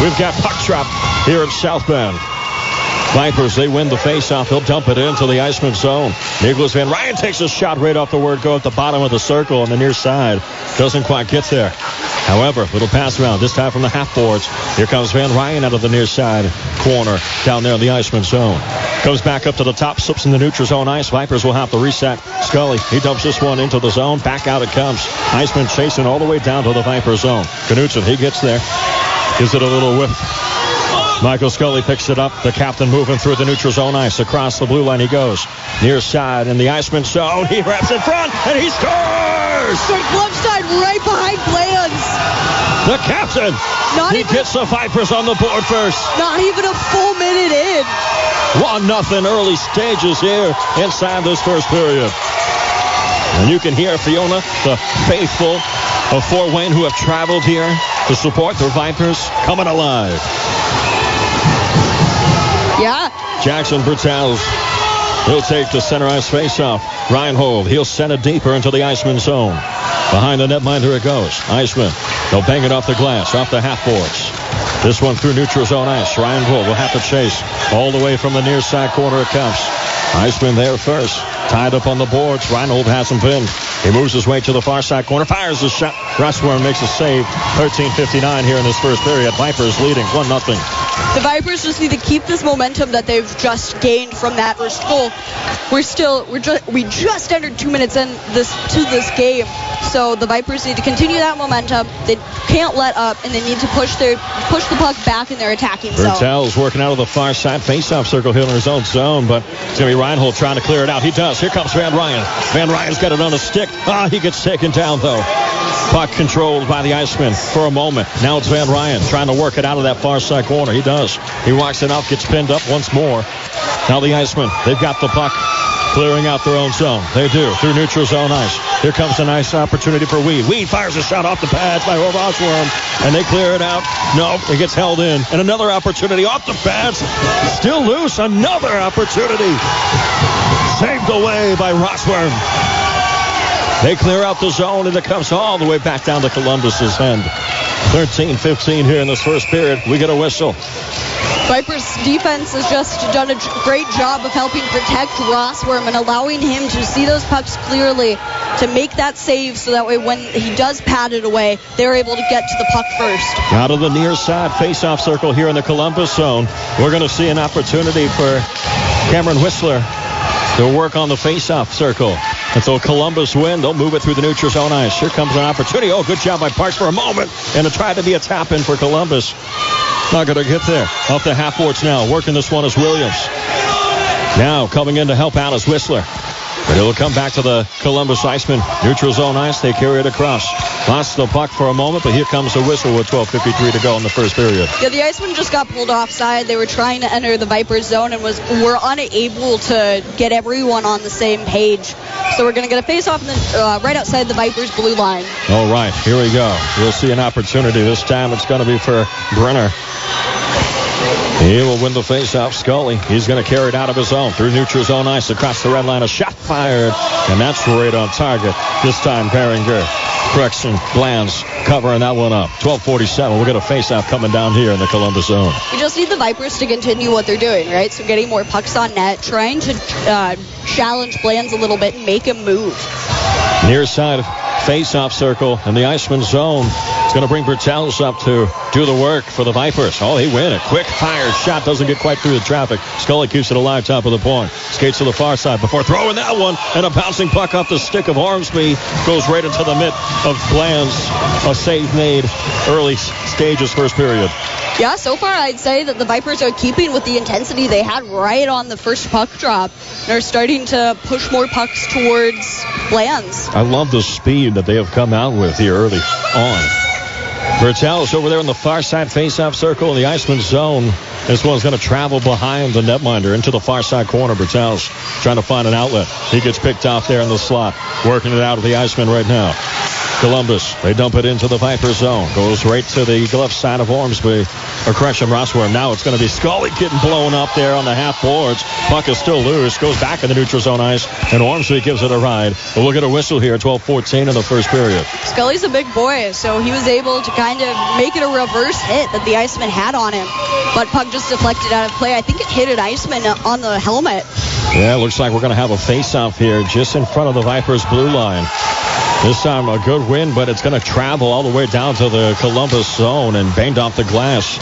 We've got puck drop here in South Bend. Vipers, they win the faceoff. He'll dump it into the Iceman zone. Nicholas Van Ryan takes a shot right off the word go at the bottom of the circle on the near side. Doesn't quite get there. However, little pass around, this time from the half boards. Here comes Van Ryan out of the near side corner down there in the Iceman zone. Comes back up to the top, slips in the neutral zone ice. Vipers will have to reset. Scully, he dumps this one into the zone. Back out it comes. Iceman chasing all the way down to the Viper zone. Knutson, he gets there. Gives it a little whiff. Michael Scully picks it up. The captain moving through the neutral zone ice. Across the blue line he goes. Near side in the Iceman zone. He wraps in front and he scores! From glove side right behind Blands. The captain. Not he even, gets the Vipers on the board first. not even a full minute in. One nothing early stages here inside this first period. And you can hear Fiona, the faithful of Fort Wayne who have traveled here to support the Vipers coming alive. Yeah. Jackson Bertels. He'll take the center ice faceoff. Ryan Reinhold, he'll send it deeper into the Iceman zone. Behind the netminder it goes. Iceman, they'll bang it off the glass, off the half boards. This one through neutral zone ice. Ryan Reinhold will have to chase all the way from the near side corner of comes. Iceman there first. Tied up on the boards. Ryan Reinhold has him pinned. He moves his way to the far side corner. Fires the shot. Rossworm makes a save. 13.59 here in this first period. Vipers leading 1 0. The Vipers just need to keep this momentum that they've just gained from that first goal. We're still we're just we just entered two minutes in this to this game, so the Vipers need to continue that momentum. They can't let up, and they need to push their push the puck back in their attacking zone. Bertel's working out of the far side face-off circle here in his own zone, but it's to be Reinhold trying to clear it out. He does. Here comes Van Ryan. Van Ryan's got it on a stick. Ah, he gets taken down, though. Puck controlled by the Iceman for a moment. Now it's Van Ryan trying to work it out of that far side corner. He does. He walks it off, gets pinned up once more. Now the Iceman, they've got the puck clearing out their own zone. They do through neutral zone ice. Here comes a nice opportunity for Weed. Weed fires a shot off the pads by Rossworm, and they clear it out. No, it gets held in. And another opportunity off the pads. Still loose. Another opportunity. Saved away by Rossworm. They clear out the zone, and it comes all the way back down to Columbus's end. 13-15 here in this first period. We get a whistle. Vipers defense has just done a great job of helping protect Rossworm and allowing him to see those pucks clearly to make that save so that way when he does pat it away, they're able to get to the puck first. Out of the near side face-off circle here in the Columbus zone, we're going to see an opportunity for Cameron Whistler to work on the face-off circle. And so Columbus win. They'll move it through the neutral zone ice. Here comes an opportunity. Oh, good job by Parks for a moment. And it tried to be a tap in for Columbus. Not going to get there. Off the half boards now. Working this one is Williams. Now coming in to help out is Whistler. But it'll come back to the Columbus Iceman. Neutral zone ice. They carry it across. Lost the puck for a moment, but here comes the whistle with 12.53 to go in the first period. Yeah, the Icemen just got pulled offside. They were trying to enter the Vipers zone and was were unable to get everyone on the same page. So we're going to get a face-off in the, uh, right outside the Vipers' blue line. All right, here we go. We'll see an opportunity. This time it's going to be for Brenner. He will win the face-off. Scully, he's going to carry it out of his own through neutral zone ice across the red line. A shot fired, and that's right on target. This time, Behringer, Correction, Blands covering that one up. 12:47. We'll get a face-off coming down here in the Columbus zone. We just need the Vipers to continue what they're doing, right? So getting more pucks on net, trying to uh, challenge Blands a little bit and make him move. Near side face-off circle and the Iceman zone. It's going to bring Bertels up to do the work for the Vipers. Oh, he win. A quick fire shot doesn't get quite through the traffic. Scully keeps it alive top of the point. Skates to the far side before throwing that one. And a bouncing puck off the stick of Ormsby goes right into the mitt of Blands. A save made early stages first period. Yeah, so far I'd say that the Vipers are keeping with the intensity they had right on the first puck drop. They're starting to push more pucks towards Blands. I love the speed that they have come out with here early on. Bertels over there on the far side face-off circle in the Iceman zone. This one's going to travel behind the netminder into the far side corner. Bertels trying to find an outlet. He gets picked off there in the slot. Working it out of the Iceman right now. Columbus, they dump it into the Viper zone. Goes right to the left side of Ormsby. or correction, Rossworm. Now it's going to be Scully getting blown up there on the half boards. Puck is still loose. Goes back in the neutral zone ice, and Ormsby gives it a ride. But we'll get a whistle here. 12-14 in the first period. Scully's a big boy, so he was able to kind of make it a reverse hit that the Iceman had on him. But puck just deflected out of play. I think it hit an Iceman on the helmet. Yeah, looks like we're going to have a face-off here just in front of the Vipers blue line. This time a good win, but it's going to travel all the way down to the Columbus zone and banged off the glass.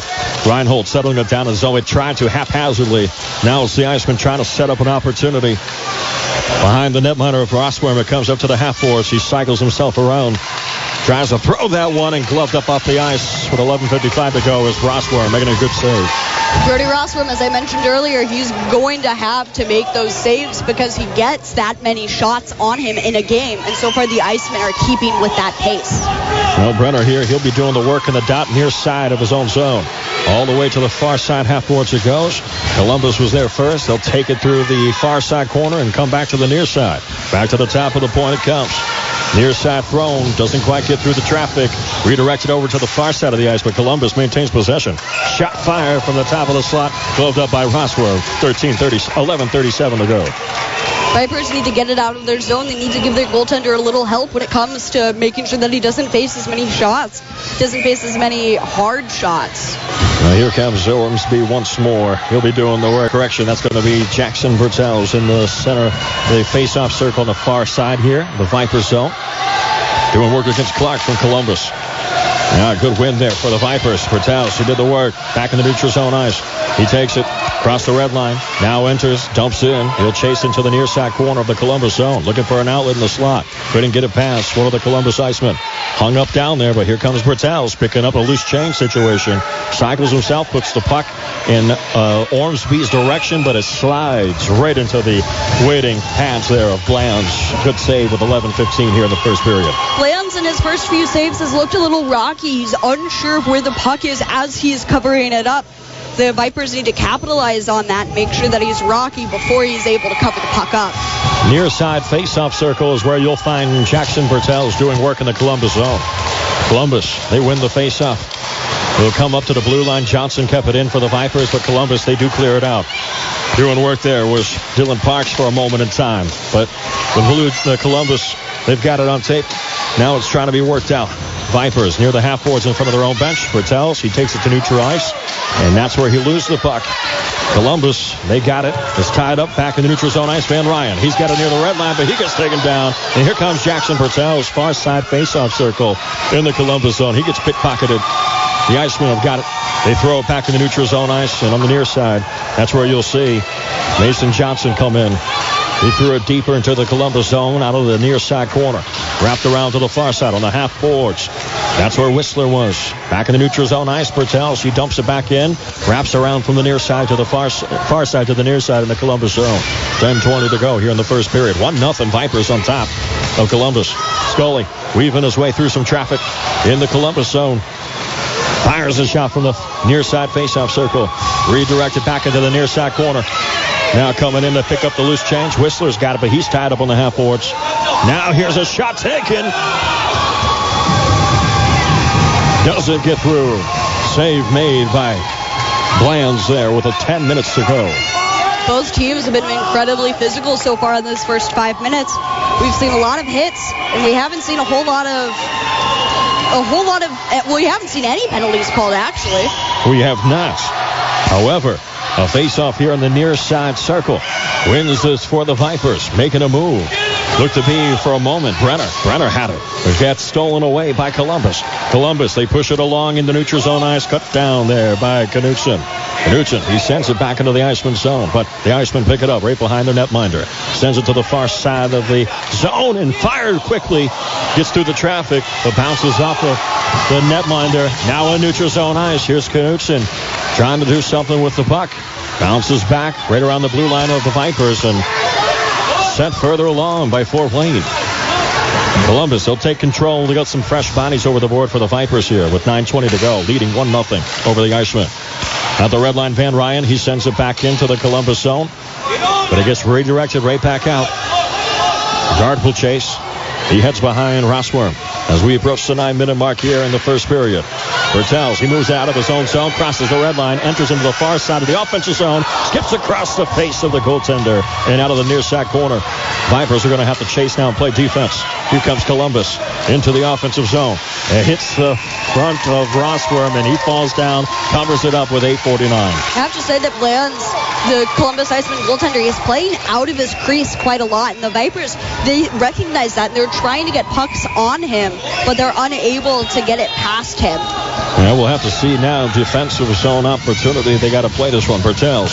Reinhold settling it down as though it tried to haphazardly. Now it's the Iceman trying to set up an opportunity. Behind the netminder of Rossworm, it comes up to the half force. He cycles himself around. Tries to throw that one and gloved up off the ice with 11.55 to go as Rossworm making a good save. Brody Rossworm, as I mentioned earlier, he's going to have to make those saves because he gets that many shots on him in a game. And so far, the Icemen are keeping with that pace. Well, Brenner here, he'll be doing the work in the dot near side of his own zone. All the way to the far side half boards it goes. Columbus was there first. They'll take it through the far side corner and come back to the near side. Back to the top of the point it comes. Near side thrown. Doesn't quite get through the traffic. Redirected over to the far side of the ice, but Columbus maintains possession. Shot fired from the top of the slot. Gloved up by Rossworm. 13 30, 11 37 to go. Vipers need to get it out of their zone. They need to give their goaltender a little help when it comes to making sure that he doesn't face as many shots, doesn't face as many hard shots. Now here comes Ormsby once more. He'll be doing the work. Correction, that's going to be Jackson Bertels in the center, the face-off circle on the far side here, the Viper zone. Doing work against Clark from Columbus. Yeah, good win there for the Vipers. Bertels, he did the work. Back in the neutral zone ice. He takes it across the red line. Now enters, dumps in. He'll chase into the near side corner of the Columbus zone. Looking for an outlet in the slot. Couldn't get it past one of the Columbus Icemen. Hung up down there, but here comes Bertels picking up a loose change situation. Cycles himself, puts the puck in uh, Ormsby's direction, but it slides right into the waiting pads there of Blands. Good save with 11-15 here in the first period. In his first few saves has looked a little rocky. He's unsure of where the puck is as he's covering it up the Vipers need to capitalize on that, make sure that he's rocky before he's able to cover the puck up. Near side face-off circle is where you'll find Jackson Bertels doing work in the Columbus zone. Columbus, they win the face-off. They'll come up to the blue line. Johnson kept it in for the Vipers, but Columbus, they do clear it out. Doing work there was Dylan Parks for a moment in time. But the Blue, the Columbus, they've got it on tape. Now it's trying to be worked out. Vipers near the half boards in front of their own bench. Bertels, he takes it to neutral ice, and that's where he loses the puck. Columbus, they got it. It's tied up back in the neutral zone ice. Van Ryan, he's got it near the red line, but he gets taken down. And here comes Jackson Bertels, far side faceoff circle in the Columbus zone. He gets pickpocketed. The Icemen have got it. They throw it back in the neutral zone ice, and on the near side, that's where you'll see Mason Johnson come in. He threw it deeper into the Columbus zone out of the near side corner. Wrapped around to the far side on the half boards. That's where Whistler was. Back in the neutral zone ice. Bertels, he dumps it back in. Wraps around from the near side to the far, far side to the near side in the Columbus zone. 10-20 to go here in the first period. 1-0 Vipers on top of Columbus. Scully weaving his way through some traffic in the Columbus zone. Fires a shot from the near side faceoff circle. Redirected back into the near side corner. Now coming in to pick up the loose change. Whistler's got it, but he's tied up on the half boards. Now here's a shot taken. Doesn't get through. Save made by Blands there with a 10 minutes to go. Both teams have been incredibly physical so far in this first five minutes. We've seen a lot of hits, and we haven't seen a whole lot of a whole lot of uh, well, we haven't seen any penalties called actually. We have not. However, a face-off here in the near side circle. Wins this for the Vipers, making a move. Looked to be for a moment Brenner. Brenner had it. It gets stolen away by Columbus. Columbus, they push it along in the neutral zone ice. Cut down there by Knutson. Knutson, he sends it back into the Iceman zone, but the Iceman pick it up right behind the netminder. Sends it to the far side of the zone and fired quickly. Gets through the traffic, but bounces off of the netminder. Now in neutral zone ice. Here's Knutson trying to do something with the puck. Bounces back right around the blue line of the Vipers and sent further along by Fort Wayne. Columbus, they'll take control. They got some fresh bodies over the board for the Vipers here with 9.20 to go, leading 1-0 over the Icemen. At the red line, Van Ryan, he sends it back into the Columbus zone, but it gets redirected right back out. Guard will chase. He heads behind Rossworm as we approach the nine-minute mark here in the first period. Bertels, he moves out of his own zone, crosses the red line, enters into the far side of the offensive zone, skips across the face of the goaltender and out of the near side corner. Vipers are going to have to chase now and play defense. Here comes Columbus into the offensive zone. It hits the front of Rossworm and he falls down, covers it up with 8.49. I have to say that Bland's, the Columbus Iceman goaltender, is playing out of his crease quite a lot. And the Vipers, they recognize that and they're trying to get pucks on him, but they're unable to get it past him. Yeah, we'll have to see now defensive zone opportunity. They got to play this one. Bertels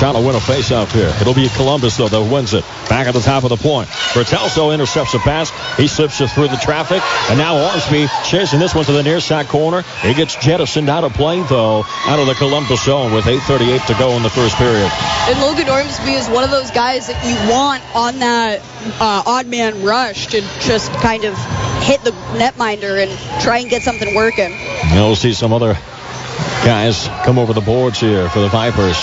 trying to win a face-off here. It'll be Columbus, though, that wins it. Back at the top of the point. Bertels, though, intercepts a pass. He slips it through the traffic. And now Ormsby chasing this one to the near side corner. He gets jettisoned out of play, though, out of the Columbus zone with 8.38 to go in the first period. And Logan Ormsby is one of those guys that you want on that uh, odd man rush to just kind of hit the netminder and try and get something working. You'll see some other guys come over the boards here for the Vipers.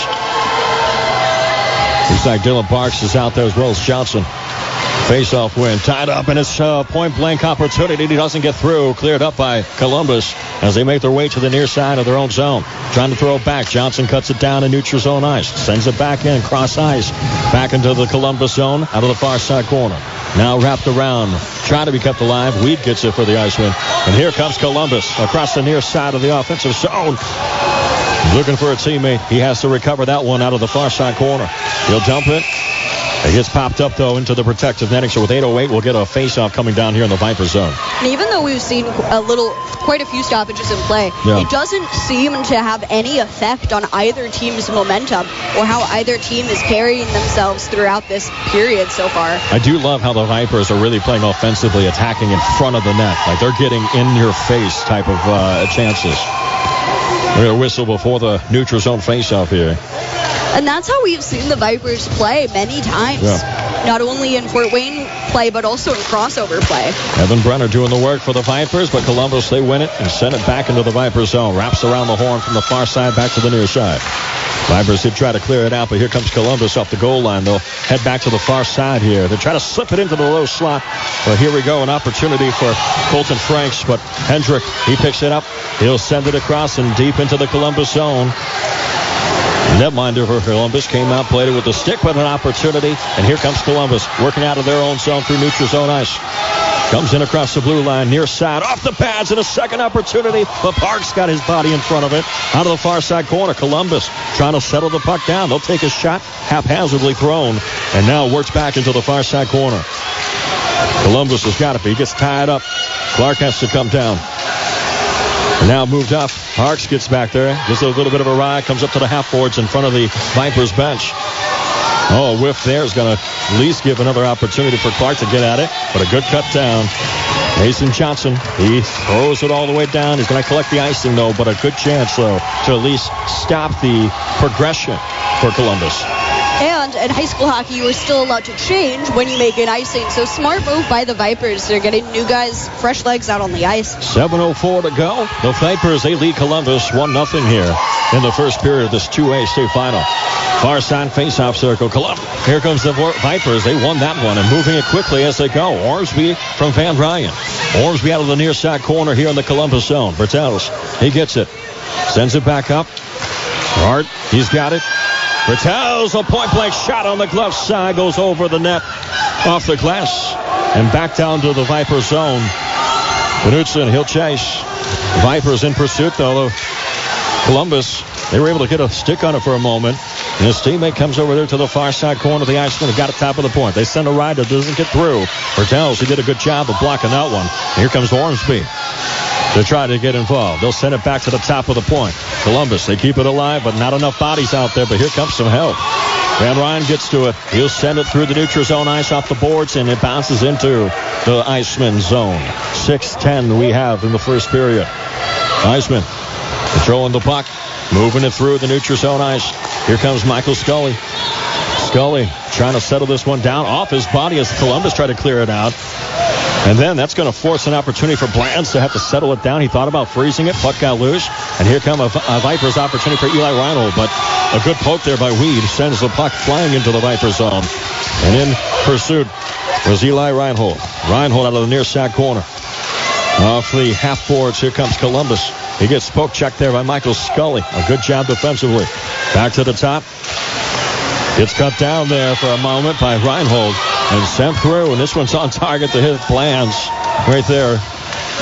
Looks like Dylan Parks is out there as well as Johnson. Face-off win. Tied up, and it's a point-blank opportunity. He doesn't get through. Cleared up by Columbus as they make their way to the near side of their own zone. Trying to throw it back. Johnson cuts it down in neutral zone ice. Sends it back in, cross ice. Back into the Columbus zone, out of the far side corner. Now wrapped around. Trying to be kept alive. Weed gets it for the Iceman. And here comes Columbus across the near side of the offensive zone. Looking for a teammate. He has to recover that one out of the far side corner. He'll dump it. It gets popped up, though, into the protective netting. So with 8.08, we'll get a face-off coming down here in the Viper zone. And even though we've seen a little, quite a few stoppages in play, yeah. it doesn't seem to have any effect on either team's momentum or how either team is carrying themselves throughout this period so far. I do love how the Vipers are really playing offensively, attacking in front of the net. Like they're getting in-your-face type of uh, chances. We're going to whistle before the neutral zone face-off here. And that's how we've seen the Vipers play many times. Yeah. Not only in Fort Wayne play, but also in crossover play. Evan Brenner doing the work for the Vipers, but Columbus, they win it and send it back into the Viper zone. Wraps around the horn from the far side back to the near side. Vipers did try to clear it out, but here comes Columbus off the goal line. They'll head back to the far side here. They try to slip it into the low slot. But here we go, an opportunity for Colton Franks. But Hendrick, he picks it up. He'll send it across and deep into the Columbus zone. Netminder for Columbus came out, played it with the stick, but an opportunity. And here comes Columbus working out of their own zone through neutral zone ice. Comes in across the blue line, near side, off the pads, and a second opportunity. But Parks got his body in front of it. Out of the far side corner, Columbus trying to settle the puck down. They'll take a shot, haphazardly thrown, and now works back into the far side corner. Columbus has got it. He gets tied up. Clark has to come down. Now moved up. Parks gets back there. Just a little bit of a ride. Comes up to the half boards in front of the Vipers bench. Oh, a whiff there is going to at least give another opportunity for Clark to get at it. But a good cut down. Mason Johnson, he throws it all the way down. He's going to collect the icing, though, but a good chance, though, to at least stop the progression for Columbus. And in high school hockey, you are still allowed to change when you make an icing. So smart move by the Vipers. They're getting new guys, fresh legs out on the ice. 7.04 to go. The Vipers, they lead Columbus 1-0 here in the first period of this 2A state final. Far side face-off circle. Columbus. Here comes the Vipers. They won that one and moving it quickly as they go. Ormsby from Van Ryan. Ormsby out of the near side corner here in the Columbus zone. Bertels, he gets it. Sends it back up. Hart, he's got it. Bertels, a point blank shot on the glove side, goes over the net, off the glass, and back down to the Viper zone. Knutson, he'll chase. Vipers in pursuit, though. Columbus, they were able to get a stick on it for a moment. And his teammate comes over there to the far side corner of the Iceman and got it top of the point. They send a ride that doesn't get through. Bertels, he did a good job of blocking that one. And here comes Ormsby to try to get involved. They'll send it back to the top of the point. Columbus, they keep it alive, but not enough bodies out there. But here comes some help. Van Ryan gets to it. He'll send it through the neutral zone ice off the boards, and it bounces into the Iceman zone. 6-10 we have in the first period. Iceman controlling the puck, moving it through the neutral zone ice. Here comes Michael Scully. Scully trying to settle this one down off his body as Columbus try to clear it out. And then that's going to force an opportunity for Blands to have to settle it down. He thought about freezing it. Puck got loose. And here come a, a Vipers opportunity for Eli Reinhold. But a good poke there by Weed sends the puck flying into the Viper zone. And in pursuit, was Eli Reinhold. Reinhold out of the near side corner. Off the half boards, here comes Columbus. He gets poke checked there by Michael Scully. A good job defensively. Back to the top. Gets cut down there for a moment by Reinhold and sent through. And this one's on target to hit Blands right there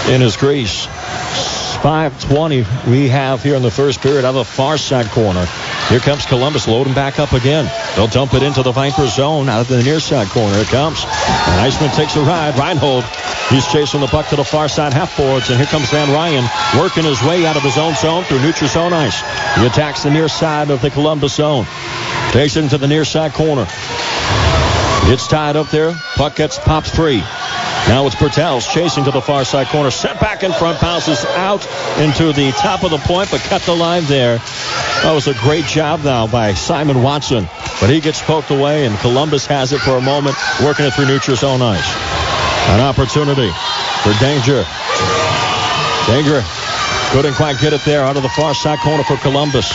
in his crease. 5.20 we have here in the first period out of the far side corner. Here comes Columbus loading back up again. They'll dump it into the Viper zone out of the near side corner. It comes. And Iceman takes a ride. Reinhold, he's chasing the puck to the far side half boards. And here comes Van Ryan working his way out of his own zone through neutral zone ice. He attacks the near side of the Columbus zone. Takes it into the near side corner. Gets tied up there. Puck gets popped free. Now it's Bertels chasing to the far side corner. Set back in front, bounces out into the top of the point, but cut the line there. That was a great job now by Simon Watson. But he gets poked away, and Columbus has it for a moment, working it through neutral zone ice. An opportunity for Danger. Danger couldn't quite get it there out of the far side corner for Columbus.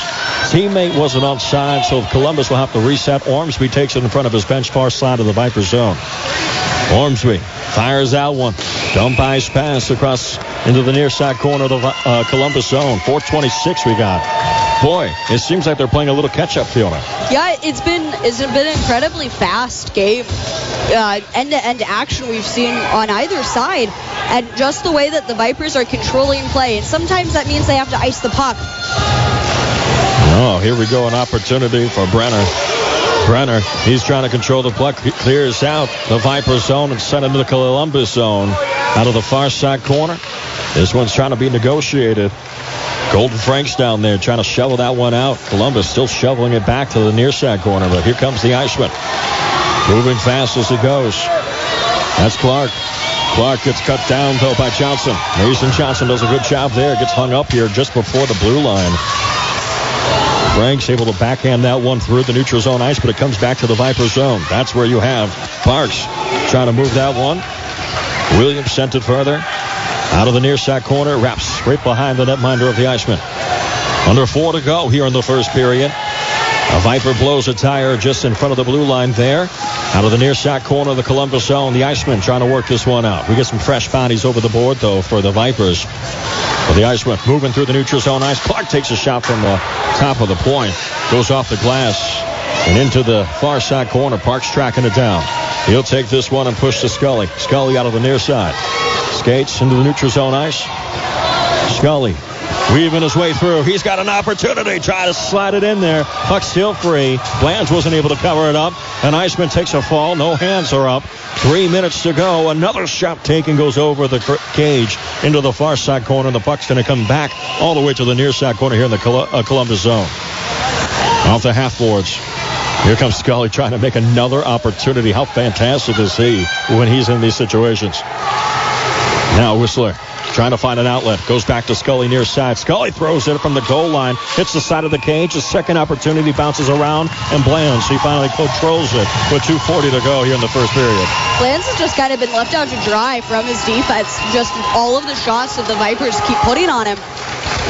Teammate wasn't offside, so Columbus will have to reset. Ormsby takes it in front of his bench far side of the Viper zone. Ormsby fires out one. Dump ice pass across into the near side corner of the uh, Columbus zone. 426 we got. Boy, it seems like they're playing a little catch-up, Fiona. Yeah, it's been it's been an incredibly fast game. Uh, end-to-end action we've seen on either side, and just the way that the Vipers are controlling play. And sometimes that means they have to ice the puck. Oh, here we go, an opportunity for Brenner. Brenner, he's trying to control the puck. He clears out the Viper zone and sent into the Columbus zone out of the far side corner. This one's trying to be negotiated. Colton Franks down there trying to shovel that one out. Columbus still shoveling it back to the near side corner, but here comes the Iceman. Moving fast as he goes. That's Clark. Clark gets cut down, though, by Johnson. Mason Johnson does a good job there. Gets hung up here just before the blue line. Franks able to backhand that one through the neutral zone ice, but it comes back to the Viper zone. That's where you have Parks trying to move that one. Williams sent it further. Out of the near side corner, wraps right behind the netminder of the Iceman. Under four to go here in the first period. A Viper blows a tire just in front of the blue line there. Out of the near side corner of the Columbus zone, the Iceman trying to work this one out. We get some fresh bodies over the board, though, for the Vipers. But the Iceman moving through the neutral zone ice. Clark takes a shot from the top of the point. Goes off the glass and into the far side corner. Parks tracking it down. He'll take this one and push to Scully. Scully out of the near side. Skates into the neutral zone ice. Scully weaving his way through. He's got an opportunity. Try to slide it in there. Puck still free. Blands wasn't able to cover it up. And Iceman takes a fall. No hands are up. Three minutes to go. Another shot taken goes over the cage into the far side corner. The puck's going to come back all the way to the near side corner here in the uh, Columbus zone. Off the half boards. Here comes Scully trying to make another opportunity. How fantastic is he when he's in these situations? Now Whistler trying to find an outlet. Goes back to Scully near side. Scully throws it from the goal line. Hits the side of the cage. A second opportunity bounces around and Blands. He finally controls it with 2.40 to go here in the first period. Blands has just kind of been left out to dry from his defense. Just all of the shots that the Vipers keep putting on him.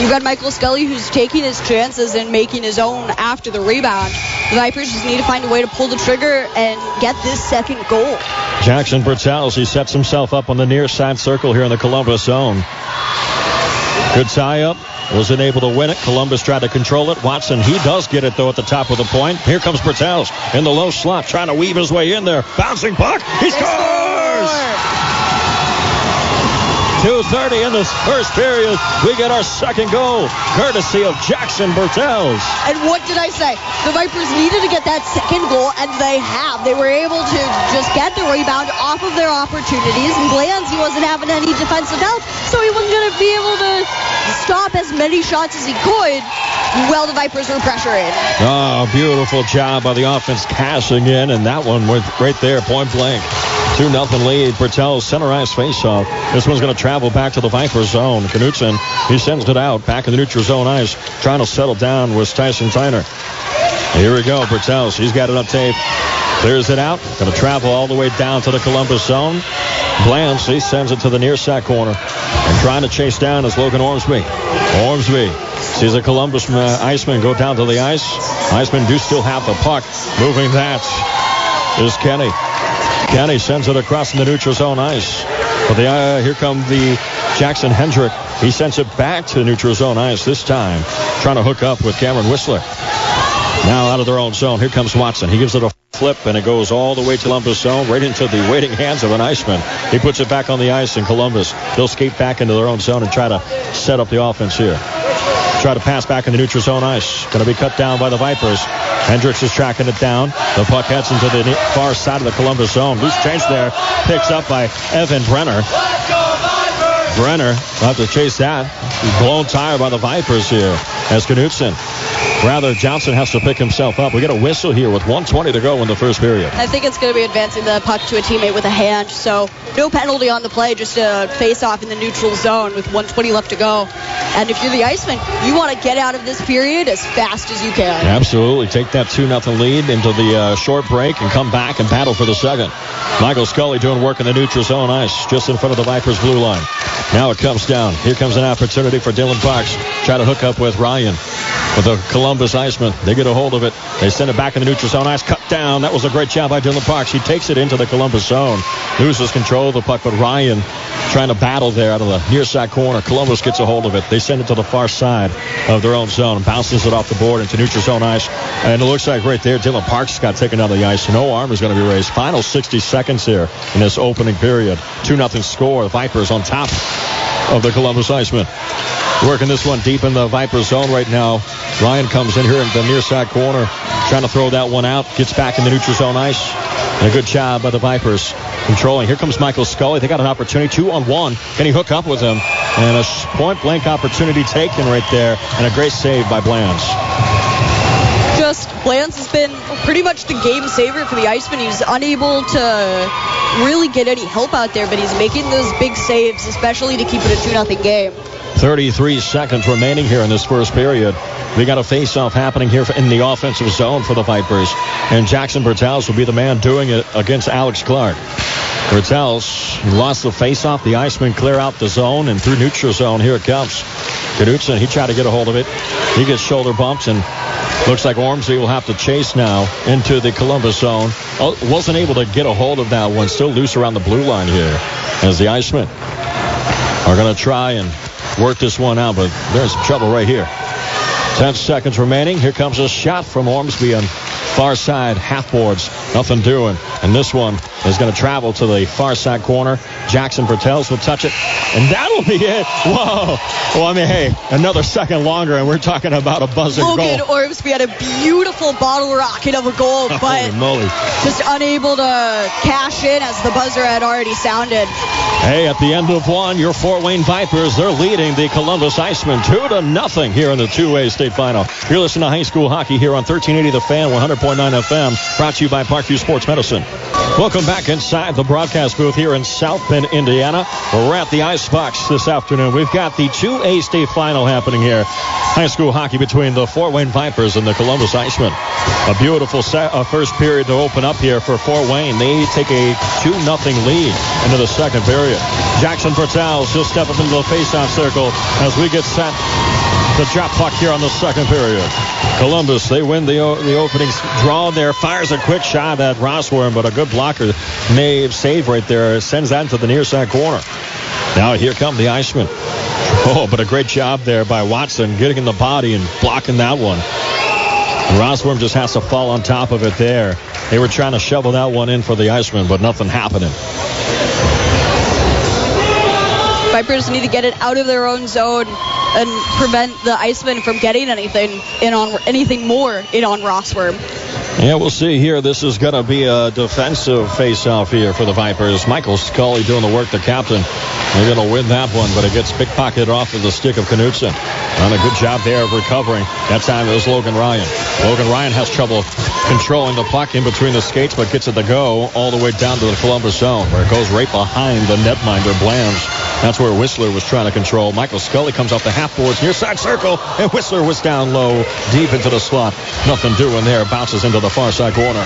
You've got Michael Scully who's taking his chances and making his own after the rebound. The Vipers just need to find a way to pull the trigger and get this second goal. Jackson Bertels, he sets himself up on the near side circle here in the Columbus zone. Good tie up. Wasn't able to win it. Columbus tried to control it. Watson, he does get it, though, at the top of the point. Here comes Bertels in the low slot, trying to weave his way in there. Bouncing puck. He scores! 2.30 in this first period. We get our second goal, courtesy of Jackson Bertels. And what did I say? The Vipers needed to get that second goal, and they have. They were able to just get the rebound off of their opportunities. And Blands, he wasn't having any defensive help, so he wasn't going to be able to stop as many shots as he could while the Vipers were pressuring. Oh, ah, beautiful job by the offense cashing in, and that one was right there, point blank. 2 nothing lead. Bertel's center ice faceoff. This one's going to travel back to the Viper zone. Knutson, he sends it out back in the neutral zone ice. Trying to settle down with Tyson Tyner. Here we go. Bertels, he's got it up tape. Clears it out. Going to travel all the way down to the Columbus zone. Blands, he sends it to the near side corner. And trying to chase down is Logan Ormsby. Ormsby sees a Columbus uh, Iceman go down to the ice. Iceman do still have the puck. Moving that is Kenny. Kenny sends it across the neutral zone ice. But the, uh, here come the Jackson Hendrick. He sends it back to neutral zone ice this time, trying to hook up with Cameron Whistler. Now out of their own zone. Here comes Watson. He gives it a flip, and it goes all the way to Columbus zone, right into the waiting hands of an Iceman. He puts it back on the ice in Columbus. They'll skate back into their own zone and try to set up the offense here. Try to pass back in the neutral zone ice. Going to be cut down by the Vipers. Hendricks is tracking it down. The puck heads into the far side of the Columbus zone. Loose change there. Picks up by Evan Brenner. Brenner will have to chase that. Blown tire by the Vipers here as Knutson Rather, Johnson has to pick himself up. We get a whistle here with 120 to go in the first period. I think it's going to be advancing the puck to a teammate with a hand, so no penalty on the play, just a face-off in the neutral zone with 120 left to go. And if you're the Iceman, you want to get out of this period as fast as you can. Absolutely. Take that 2-0 lead into the uh, short break and come back and battle for the second. Michael Scully doing work in the neutral zone ice just in front of the Vipers blue line. Now it comes down. Here comes an opportunity for Dylan Parks. Try to hook up with Ryan with the Columbus Iceman. They get a hold of it. They send it back in the neutral zone. Ice cut down. That was a great job by Dylan Parks. He takes it into the Columbus zone. Loses control of the puck, but Ryan trying to battle there out of the near side corner. Columbus gets a hold of it. They send it to the far side of their own zone. Bounces it off the board into neutral zone ice. And it looks like right there, Dylan Parks got taken out of the ice. No arm is going to be raised. Final 60 seconds here in this opening period. 2-0 score. The Vipers on top of the Columbus Icemen. Working this one deep in the Viper zone right now. Ryan comes in here in the near side corner, trying to throw that one out. Gets back in the neutral zone ice. And a good job by the Vipers controlling. Here comes Michael Scully. They got an opportunity, two on one. Can he hook up with him? And a point blank opportunity taken right there, and a great save by Blands. Blands has been pretty much the game saver for the Iceman. He's unable to really get any help out there, but he's making those big saves, especially to keep it a 2 0 game. 33 seconds remaining here in this first period. We got a face-off happening here in the offensive zone for the Vipers. And Jackson Bertels will be the man doing it against Alex Clark. Bertels lost the face-off. The Iceman clear out the zone and through neutral zone. Here it comes. Knutson, he tried to get a hold of it. He gets shoulder bumps and looks like Ormsby will have to chase now into the Columbus zone. Oh, wasn't able to get a hold of that one. Still loose around the blue line here as the Icemen are going to try and work this one out, but there's some trouble right here. 10 seconds remaining. Here comes a shot from Ormsby on far side half boards. Nothing doing. And this one is going to travel to the far side corner. Jackson Bertels will touch it, and that'll be it. Whoa. Well, I mean, hey, another second longer, and we're talking about a buzzing Logan goal. Ormsby had a beautiful bottle rocket of a goal, but just unable to cash in as the buzzer had already sounded. Hey, at the end of one, your Fort Wayne Vipers, they're leading the Columbus Icemen 2 to nothing here in the 2A state final. You're listening to high school hockey here on 1380 The Fan, 100.9 FM, brought to you by Parkview Sports Medicine. Welcome back inside the broadcast booth here in South Bend, Indiana. We're at the Ice Box this afternoon. We've got the 2A state final happening here. High school hockey between the Fort Wayne Vipers and the Columbus Icemen. A beautiful set, first period to open up here for Fort Wayne. They take a 2 0 lead into the second period. Jackson Bertels, he'll step up into the faceoff circle as we get set to drop puck here on the second period. Columbus, they win the the opening draw there. Fires a quick shot at Rossworm, but a good blocker. Nave save right there. Sends that into the near side corner. Now here come the Icemen. Oh, but a great job there by Watson getting in the body and blocking that one. Rossworm just has to fall on top of it there. They were trying to shovel that one in for the Icemen, but nothing happening. Vipers need to get it out of their own zone and prevent the Icemen from getting anything in on anything more in on Rossworm. Yeah, we'll see here. This is going to be a defensive face-off here for the Vipers. Michael Scully doing the work, the captain. They're going to win that one, but it gets pickpocketed off of the stick of Knutson. Done a good job there of recovering. That time it was Logan Ryan. Logan Ryan has trouble controlling the puck in between the skates, but gets it to go all the way down to the Columbus zone, where it goes right behind the netminder Blands. That's where Whistler was trying to control. Michael Scully comes off the half boards near side circle, and Whistler was down low, deep into the slot. Nothing doing there. Bounces into the far side corner.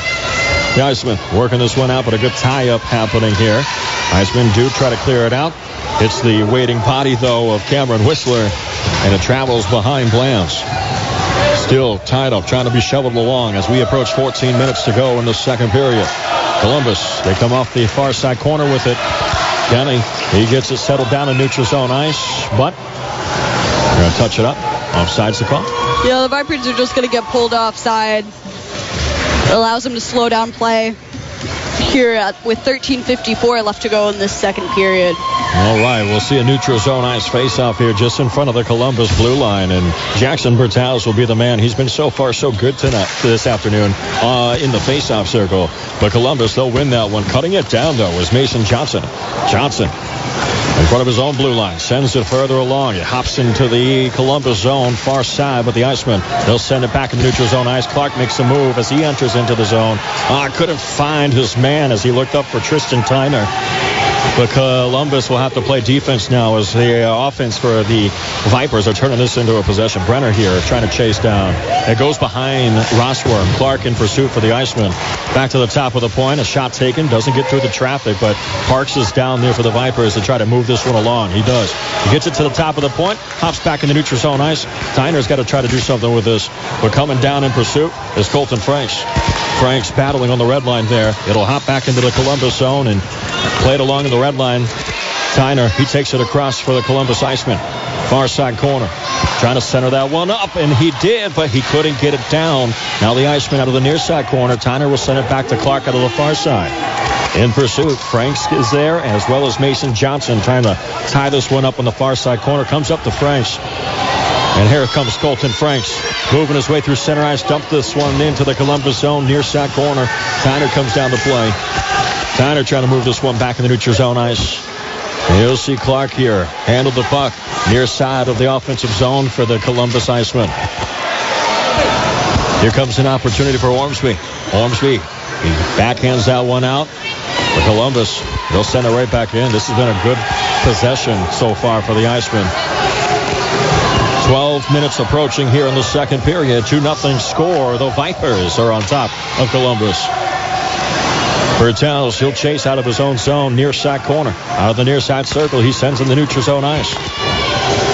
The Iceman working this one out, but a good tie-up happening here. Iceman do try to clear it out. It's the waiting body, though, of Cameron Whistler, and it travels behind Blands. Still tied up, trying to be shoveled along as we approach 14 minutes to go in the second period. Columbus, they come off the far side corner with it. Kenny, he gets it settled down in neutral zone ice, but they're going to touch it up. Offside's the call. Yeah, the Vipers are just going to get pulled offside. It allows them to slow down play here at, with 13.54 left to go in this second period. All right, we'll see a neutral zone ice face-off here just in front of the Columbus blue line, and Jackson Bertels will be the man. He's been so far so good tonight, this afternoon uh, in the face-off circle. But Columbus, they'll win that one. Cutting it down, though, is Mason Johnson. Johnson in front of his own blue line. Sends it further along. It hops into the Columbus zone, far side, but the Iceman, they'll send it back in the neutral zone ice. Clark makes a move as he enters into the zone. Ah, couldn't find his man as he looked up for Tristan Tyner. But Columbus will have to play defense now as the uh, offense for the Vipers are turning this into a possession. Brenner here trying to chase down. It goes behind Rossworm. Clark in pursuit for the Iceman. Back to the top of the point. A shot taken. Doesn't get through the traffic, but Parks is down there for the Vipers to try to move this one along. He does. He gets it to the top of the point. Hops back in the neutral zone ice. Tyner's got to try to do something with this. But coming down in pursuit is Colton Franks. Franks battling on the red line there. It'll hop back into the Columbus zone and played along the red line. Tyner, he takes it across for the Columbus Iceman. Far side corner. Trying to center that one up, and he did, but he couldn't get it down. Now the Iceman out of the near side corner. Tyner will send it back to Clark out of the far side. In pursuit, Franks is there, as well as Mason Johnson trying to tie this one up on the far side corner. Comes up to Franks. And here comes Colton Franks, moving his way through center ice, dumped this one into the Columbus zone, near side corner. Tyner comes down to play. Tyner trying to move this one back in the neutral zone ice. You'll see Clark here handle the puck near side of the offensive zone for the Columbus Icemen. Here comes an opportunity for Ormsby. Ormsby, he backhands that one out. For Columbus, they'll send it right back in. This has been a good possession so far for the Icemen. 12 minutes approaching here in the second period. 2 nothing score. The Vipers are on top of Columbus. Bertels, he'll chase out of his own zone, near side corner. Out of the near side circle, he sends in the neutral zone ice.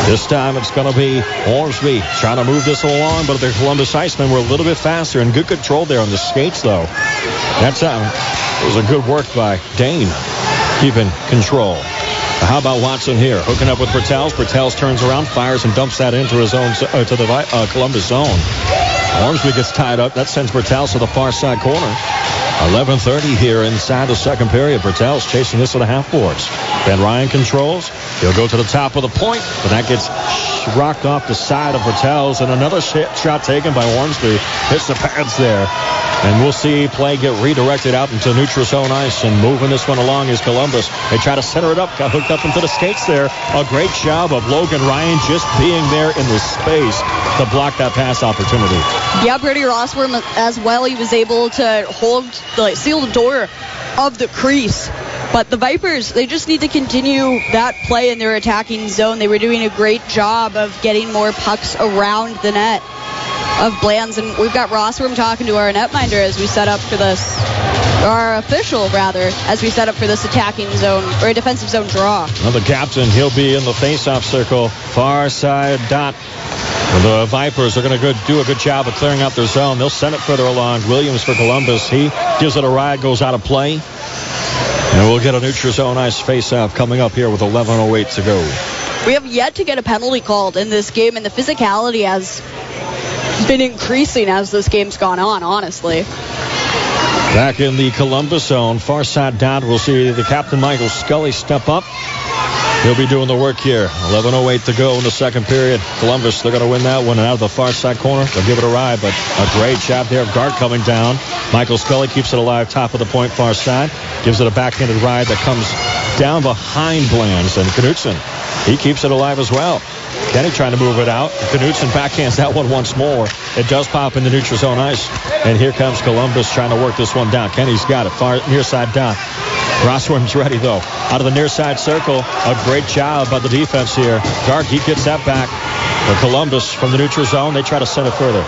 This time it's going to be Ormsby trying to move this along, but the Columbus Icemen were a little bit faster and good control there on the skates, though. That's uh, it was a good work by Dane, keeping control. How about Watson here, hooking up with Bertels? Bertels turns around, fires, and dumps that into his own uh, to the uh, Columbus zone. Ormsby gets tied up. That sends Bertels to the far side corner. 11.30 here inside the second period. Bertels chasing this to the half boards. Van Ryan controls. He'll go to the top of the point, but that gets rocked off the side of Bertels, and another shot taken by Ormsby. Hits the pads there. And we'll see play get redirected out into neutral zone ice and moving this one along is Columbus. They try to center it up, got hooked up into the skates there. A great job of Logan Ryan just being there in the space to block that pass opportunity. Yeah, Brady Rossworm as well. He was able to hold, like, seal the door of the crease. But the Vipers, they just need to continue that play in their attacking zone. They were doing a great job of getting more pucks around the net of Blands. And we've got Ross Rossworm talking to our netminder as we set up for this, our official rather, as we set up for this attacking zone or a defensive zone draw. Well, the captain, he'll be in the face-off circle, far side dot. The Vipers are going to do a good job of clearing out their zone. They'll send it further along. Williams for Columbus. He gives it a ride, goes out of play. And we'll get a neutral zone ice face-off coming up here with 11.08 to go. We have yet to get a penalty called in this game, and the physicality has been increasing as this game's gone on, honestly. Back in the Columbus zone, far side down, we'll see the captain Michael Scully step up. He'll be doing the work here. 11.08 to go in the second period. Columbus, they're going to win that one. And out of the far side corner, they'll give it a ride. But a great shot there of guard coming down. Michael Scully keeps it alive, top of the point, far side. Gives it a backhanded ride that comes down behind Blands. And Knutson, he keeps it alive as well. Kenny trying to move it out. Knutson backhands that one once more. It does pop in the neutral zone ice. And here comes Columbus trying to work this one down. Kenny's got it. Far near side down. Rossworm's ready, though. Out of the near side circle. A great job by the defense here. Dark, he gets that back. For Columbus from the neutral zone, they try to send it further.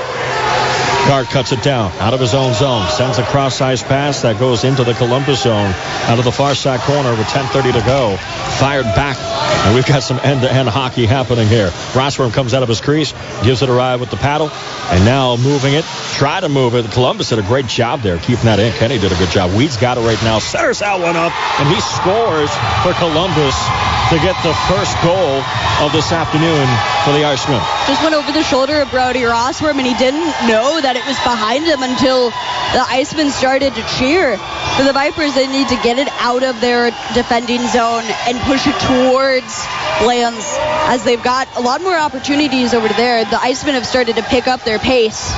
Clark cuts it down out of his own zone. Sends a cross ice pass that goes into the Columbus zone out of the far side corner with 10.30 to go. Fired back. And we've got some end-to-end hockey happening here. Rossworm comes out of his crease, gives it a ride with the paddle, and now moving it. Try to move it. Columbus did a great job there keeping that in. Kenny did a good job. Weeds got it right now. Centers that one up, and he scores for Columbus to get the first goal of this afternoon for the Icemen. Just went over the shoulder of Brody Rossworm, and he didn't know that it was behind him until the Icemen started to cheer. For the Vipers, they need to get it out of their defending zone and push it towards Blands as they've got a lot more opportunities over there. The Icemen have started to pick up their pace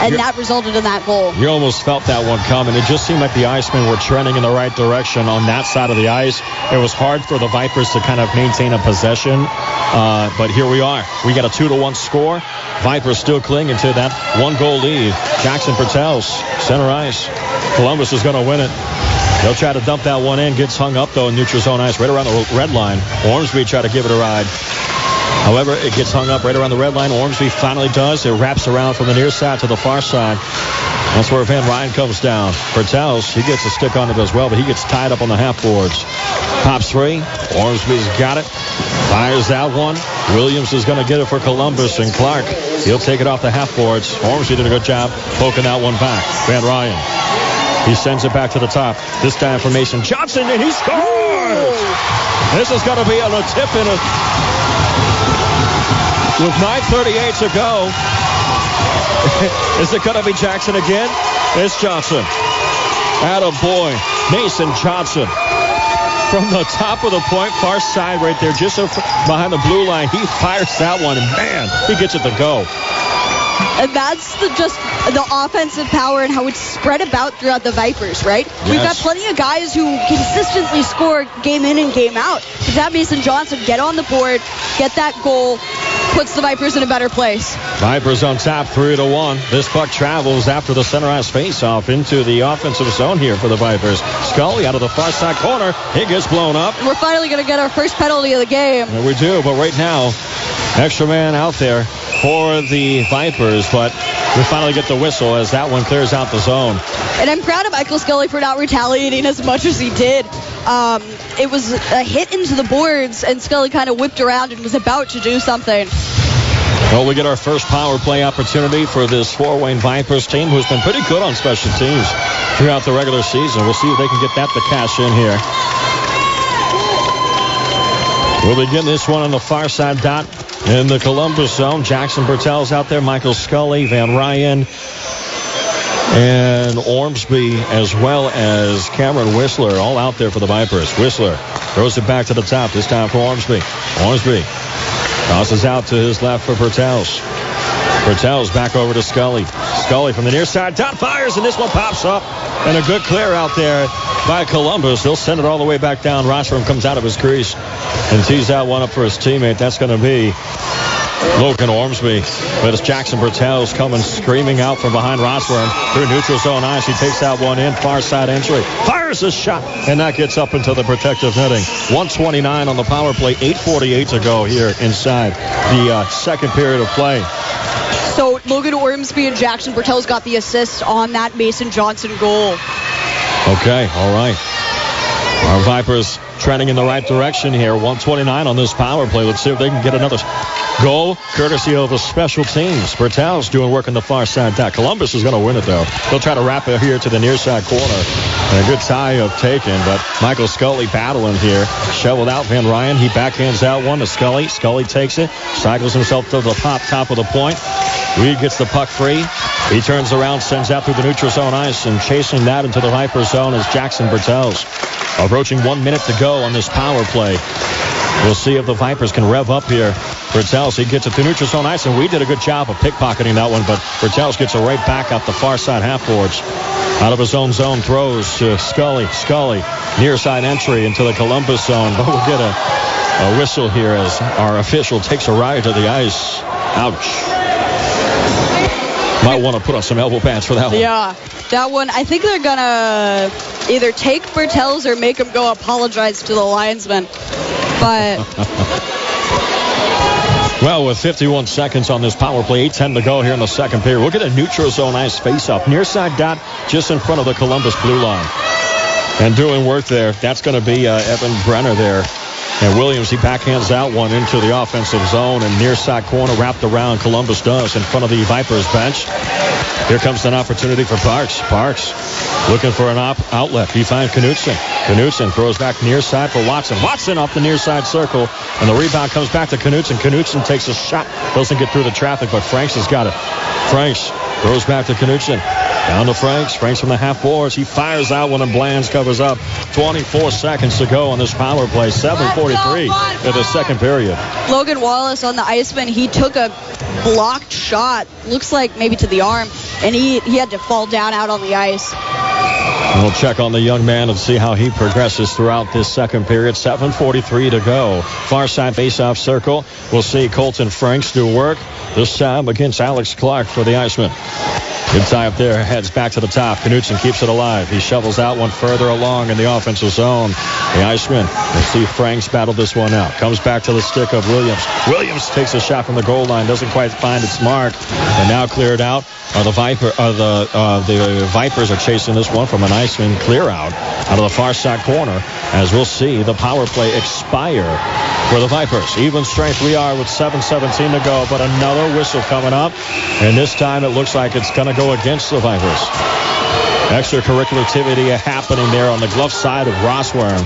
and You're, that resulted in that goal. You almost felt that one coming. It just seemed like the Icemen were trending in the right direction on that side of the ice. It was hard for the Vipers to kind of maintain a possession, uh, but here we are. We got a two to one score. Vipers still clinging to that one goal lead. Jackson Bertels, center ice. Columbus is going to win it. They'll try to dump that one in. Gets hung up, though, in neutral zone ice right around the red line. Ormsby try to give it a ride. However, it gets hung up right around the red line. Ormsby finally does. It wraps around from the near side to the far side. That's where Van Ryan comes down. Bertels, he gets a stick on it as well, but he gets tied up on the half boards. Pops three. Ormsby's got it. Fires that one. Williams is going to get it for Columbus, and Clark, he'll take it off the half boards. Ormsby did a good job poking that one back. Van Ryan. He sends it back to the top. This time for Mason Johnson, and he scores! This is going to be a tip in a with 9.38 to go. Is it going to be Jackson again? It's Johnson. Adam boy, Mason Johnson. From the top of the point, far side right there, just behind the blue line. He fires that one, and man, he gets it to go. And that's the, just the offensive power and how it's spread about throughout the Vipers, right? Yes. We've got plenty of guys who consistently score game in and game out. But that Mason Johnson get on the board, get that goal, puts the Vipers in a better place. Vipers on top, three to one. This puck travels after the center ice faceoff into the offensive zone here for the Vipers. Scully out of the far side corner. He gets blown up. And we're finally going to get our first penalty of the game. Yeah, we do, but right now, extra man out there for the Vipers, but we finally get the whistle as that one clears out the zone. And I'm proud of Michael Scully for not retaliating as much as he did. Um, it was a hit into the boards, and Scully kind of whipped around and was about to do something. Well, we get our first power play opportunity for this Fort Wayne Vipers team, who's been pretty good on special teams throughout the regular season. We'll see if they can get that to cash in here. We'll begin this one on the far side dot in the Columbus zone. Jackson Bertel's out there, Michael Scully, Van Ryan, and Ormsby, as well as Cameron Whistler, all out there for the Vipers. Whistler throws it back to the top, this time for Ormsby. Ormsby Tosses out to his left for Bertels. Bertels back over to Scully. Scully from the near side. top fires, and this one pops up. And a good clear out there by Columbus. He'll send it all the way back down. Rossworm comes out of his crease and tees that one up for his teammate. That's going to be Logan Ormsby. But it's Jackson Bertels coming screaming out from behind Rossworm through neutral zone ice. He takes that one in, far side entry. Fires a shot, and that gets up into the protective netting. 129 on the power play, 8.48 to go here inside the uh, second period of play. So Logan Ormsby and Jackson Bertels got the assist on that Mason Johnson goal. Okay, all right. Our Vipers trending in the right direction here. 129 on this power play. Let's see if they can get another goal courtesy of the special teams. Bertel's doing work on the far side. That Columbus is going to win it though. They'll try to wrap it here to the near side corner. And a good tie of taken, but Michael Scully battling here. Shoveled out Van Ryan. He backhands out one to Scully. Scully takes it, cycles himself to the top top of the point. Reed gets the puck free. He turns around, sends out through the neutral zone ice, and chasing that into the Viper zone is Jackson Bertels. Approaching one minute to go on this power play. We'll see if the Vipers can rev up here. Bertels, he gets it to neutral zone ice, and we did a good job of pickpocketing that one, but Bertels gets it right back out the far side half boards. Out of his own zone, throws to Scully. Scully, near side entry into the Columbus zone, but we'll get a, a whistle here as our official takes a ride to the ice. Ouch. Might want to put on some elbow pads for that one. Yeah, that one. I think they're gonna either take Bertels or make him go apologize to the linesman. But Well, with 51 seconds on this power play, 8-10 to go here in the second period. We'll get a neutral zone ice face-off. Near side dot just in front of the Columbus blue line. And doing work there, that's going to be uh, Evan Brenner there. And Williams, he backhands out one into the offensive zone and near side corner wrapped around. Columbus does in front of the Vipers bench. Here comes an opportunity for Parks. Parks looking for an op- outlet. He finds Knutson. Knutson throws back near side for Watson. Watson off the near side circle. And the rebound comes back to Knutson. Knutson takes a shot. Doesn't get through the traffic, but Franks has got it. Franks throws back to Knutson. Down to Franks. Franks from the half boards. He fires out one and Blands covers up. 24 seconds to go on this power play. 7.43 in the second period. Logan Wallace on the Iceman, he took a blocked shot. Looks like maybe to the arm. And he, he had to fall down out on the ice. We'll check on the young man and see how he progresses throughout this second period. 7.43 to go. Far side face-off circle. We'll see Colton Franks do work. This time against Alex Clark for the Iceman. Good tie up there. Heads back to the top. Knutson keeps it alive. He shovels out one further along in the offensive zone. The Iceman. We'll see Franks battle this one out. Comes back to the stick of Williams. Williams takes a shot from the goal line. Doesn't quite find its mark. And now cleared out. Uh, the Viper, uh, the uh, the Vipers are chasing this one from an Iceman clear out out of the far side corner. As we'll see the power play expire for the Vipers. Even strength we are with 7:17 to go, but another whistle coming up, and this time it looks like it's going to go against the Vipers. Extracurricular activity happening there on the glove side of Rossworm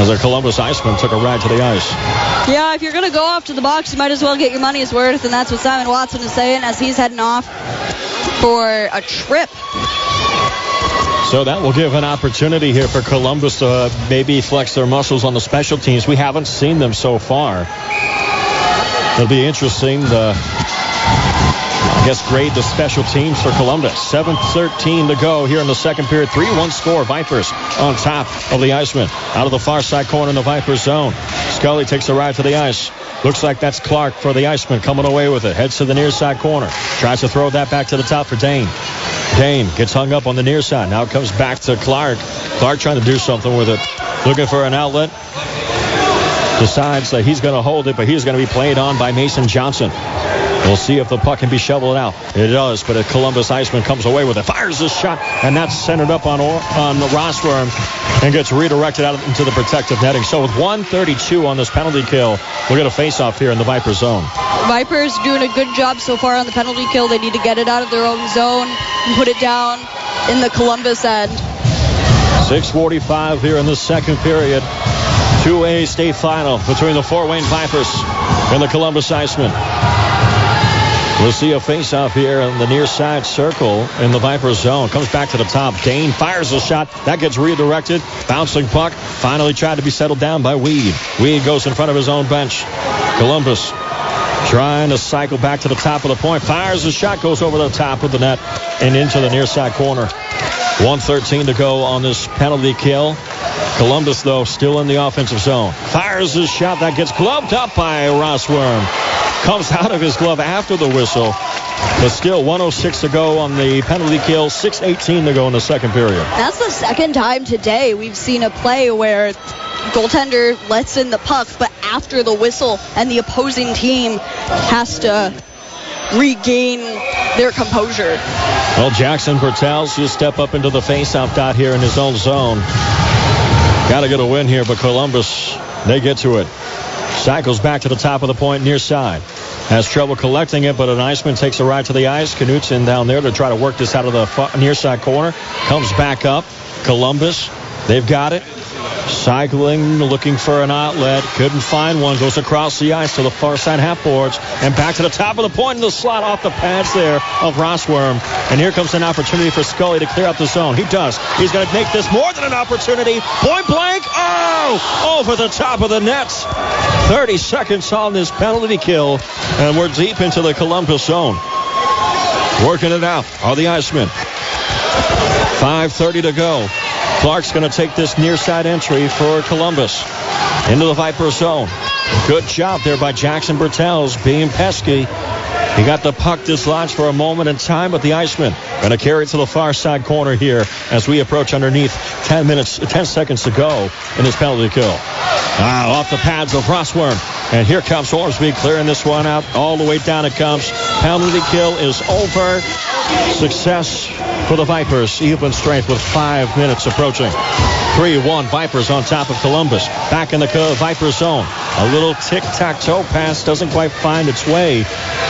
as a Columbus Iceman took a ride to the ice. Yeah, if you're going to go off to the box, you might as well get your money's worth, and that's what Simon Watson is saying as he's heading off for a trip. So that will give an opportunity here for Columbus to uh, maybe flex their muscles on the special teams. We haven't seen them so far. It'll be interesting to, I guess, grade the special teams for Columbus. 7-13 to go here in the second period. 3-1 score. Vipers on top of the Iceman. Out of the far side corner in the Vipers zone. Scully takes a ride to the ice. Looks like that's Clark for the Iceman coming away with it. Heads to the near side corner. Tries to throw that back to the top for Dane. Dane gets hung up on the near side. Now it comes back to Clark. Clark trying to do something with it. Looking for an outlet. Decides that he's going to hold it, but he's going to be played on by Mason Johnson. We'll see if the puck can be shoveled out. It does, but a Columbus Iceman comes away with it. Fires this shot, and that's centered up on on the Rossworm and gets redirected out into the protective netting. So with 132 on this penalty kill, we'll get a face-off here in the Viper zone. Vipers doing a good job so far on the penalty kill. They need to get it out of their own zone and put it down in the Columbus end. 6.45 here in the second period. 2A state final between the Fort Wayne Vipers and the Columbus Icemen. We'll see a face-off here in the near side circle in the Viper zone. Comes back to the top. Dane fires a shot. That gets redirected. Bouncing puck. Finally tried to be settled down by Weed. Weed goes in front of his own bench. Columbus trying to cycle back to the top of the point. Fires a shot. Goes over the top of the net and into the near side corner. 113 to go on this penalty kill. Columbus, though, still in the offensive zone. Fires his shot. That gets gloved up by Rossworm. Comes out of his glove after the whistle. But still, 106 to go on the penalty kill. 6.18 to go in the second period. That's the second time today we've seen a play where goaltender lets in the puck, but after the whistle, and the opposing team has to regain their composure. Well, Jackson Bertels will step up into the faceoff dot here in his own zone. Got to get a win here, but Columbus, they get to it. Cycles back to the top of the point near side. Has trouble collecting it, but an Iceman takes a ride to the ice. Knutson down there to try to work this out of the near side corner. Comes back up. Columbus, they've got it. Cycling, looking for an outlet. Couldn't find one. Goes across the ice to the far side half boards and back to the top of the point in the slot off the pads there of Rossworm. And here comes an opportunity for Scully to clear out the zone. He does. He's going to make this more than an opportunity. Point blank. Oh! Over the top of the net. 30 seconds on this penalty kill. And we're deep into the Columbus zone. Working it out are the Icemen. 5.30 to go. Clark's going to take this near side entry for Columbus into the Viper zone. Good job there by Jackson Bertels being pesky. He got the puck dislodged for a moment in time, but the Iceman going to carry it to the far side corner here as we approach underneath 10 minutes, 10 seconds to go in this penalty kill. Ah, off the pads of Rossworm. And here comes Ormsby clearing this one out. All the way down it comes. Penalty kill is over. Success for the Vipers. Even strength with five minutes approaching. 3-1 Vipers on top of Columbus. Back in the Vipers zone. A little tic-tac-toe pass doesn't quite find its way.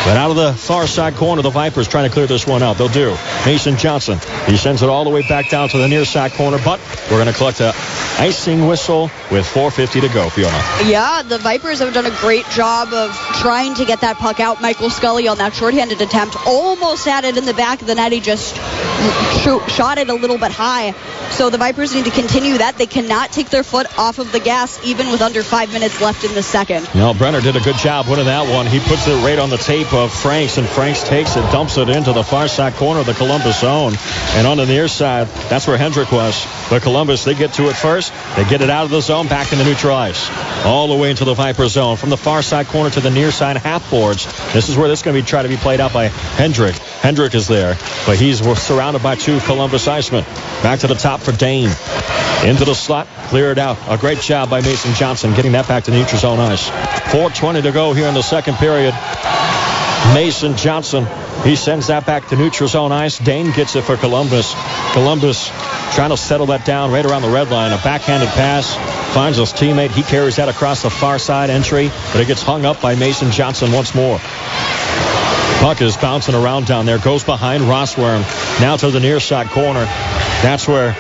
But out of the far side corner, the Vipers trying to clear this one out. They'll do. Mason Johnson. He sends it all the way back down to the near side corner, but we're going to collect a icing whistle with 4.50 to go, Fiona. Yeah, the Vipers have done a great job of trying to get that puck out. Michael Scully on that shorthanded attempt almost had it in the back of the net. He just shot it a little bit high. So the Vipers need to continue that. They cannot take their foot off of the gas even with under five minutes left in the second. Know, Brenner did a good job winning that one. He puts it right on the tape of Franks, and Franks takes it, dumps it into the far side corner of the Columbus zone. And on the near side, that's where Hendrick was. But Columbus, they get to it first. They get it out of the zone, back in the neutral ice. All the way into the Viper zone. From the far side corner to the near side half boards. This is where this is going to be tried to be played out by Hendrick. Hendrick is there, but he's surrounded by two Columbus Icemen. Back to the top for Dane. Into the slot, clear it out. A great job by Mason Johnson getting that back to neutral zone ice. 4.20 to go here in the second period. Mason Johnson, he sends that back to neutral zone ice. Dane gets it for Columbus. Columbus trying to settle that down right around the red line. A backhanded pass finds his teammate. He carries that across the far side entry, but it gets hung up by Mason Johnson once more. Puck is bouncing around down there. Goes behind Rossworm. Now to the near side corner. That's where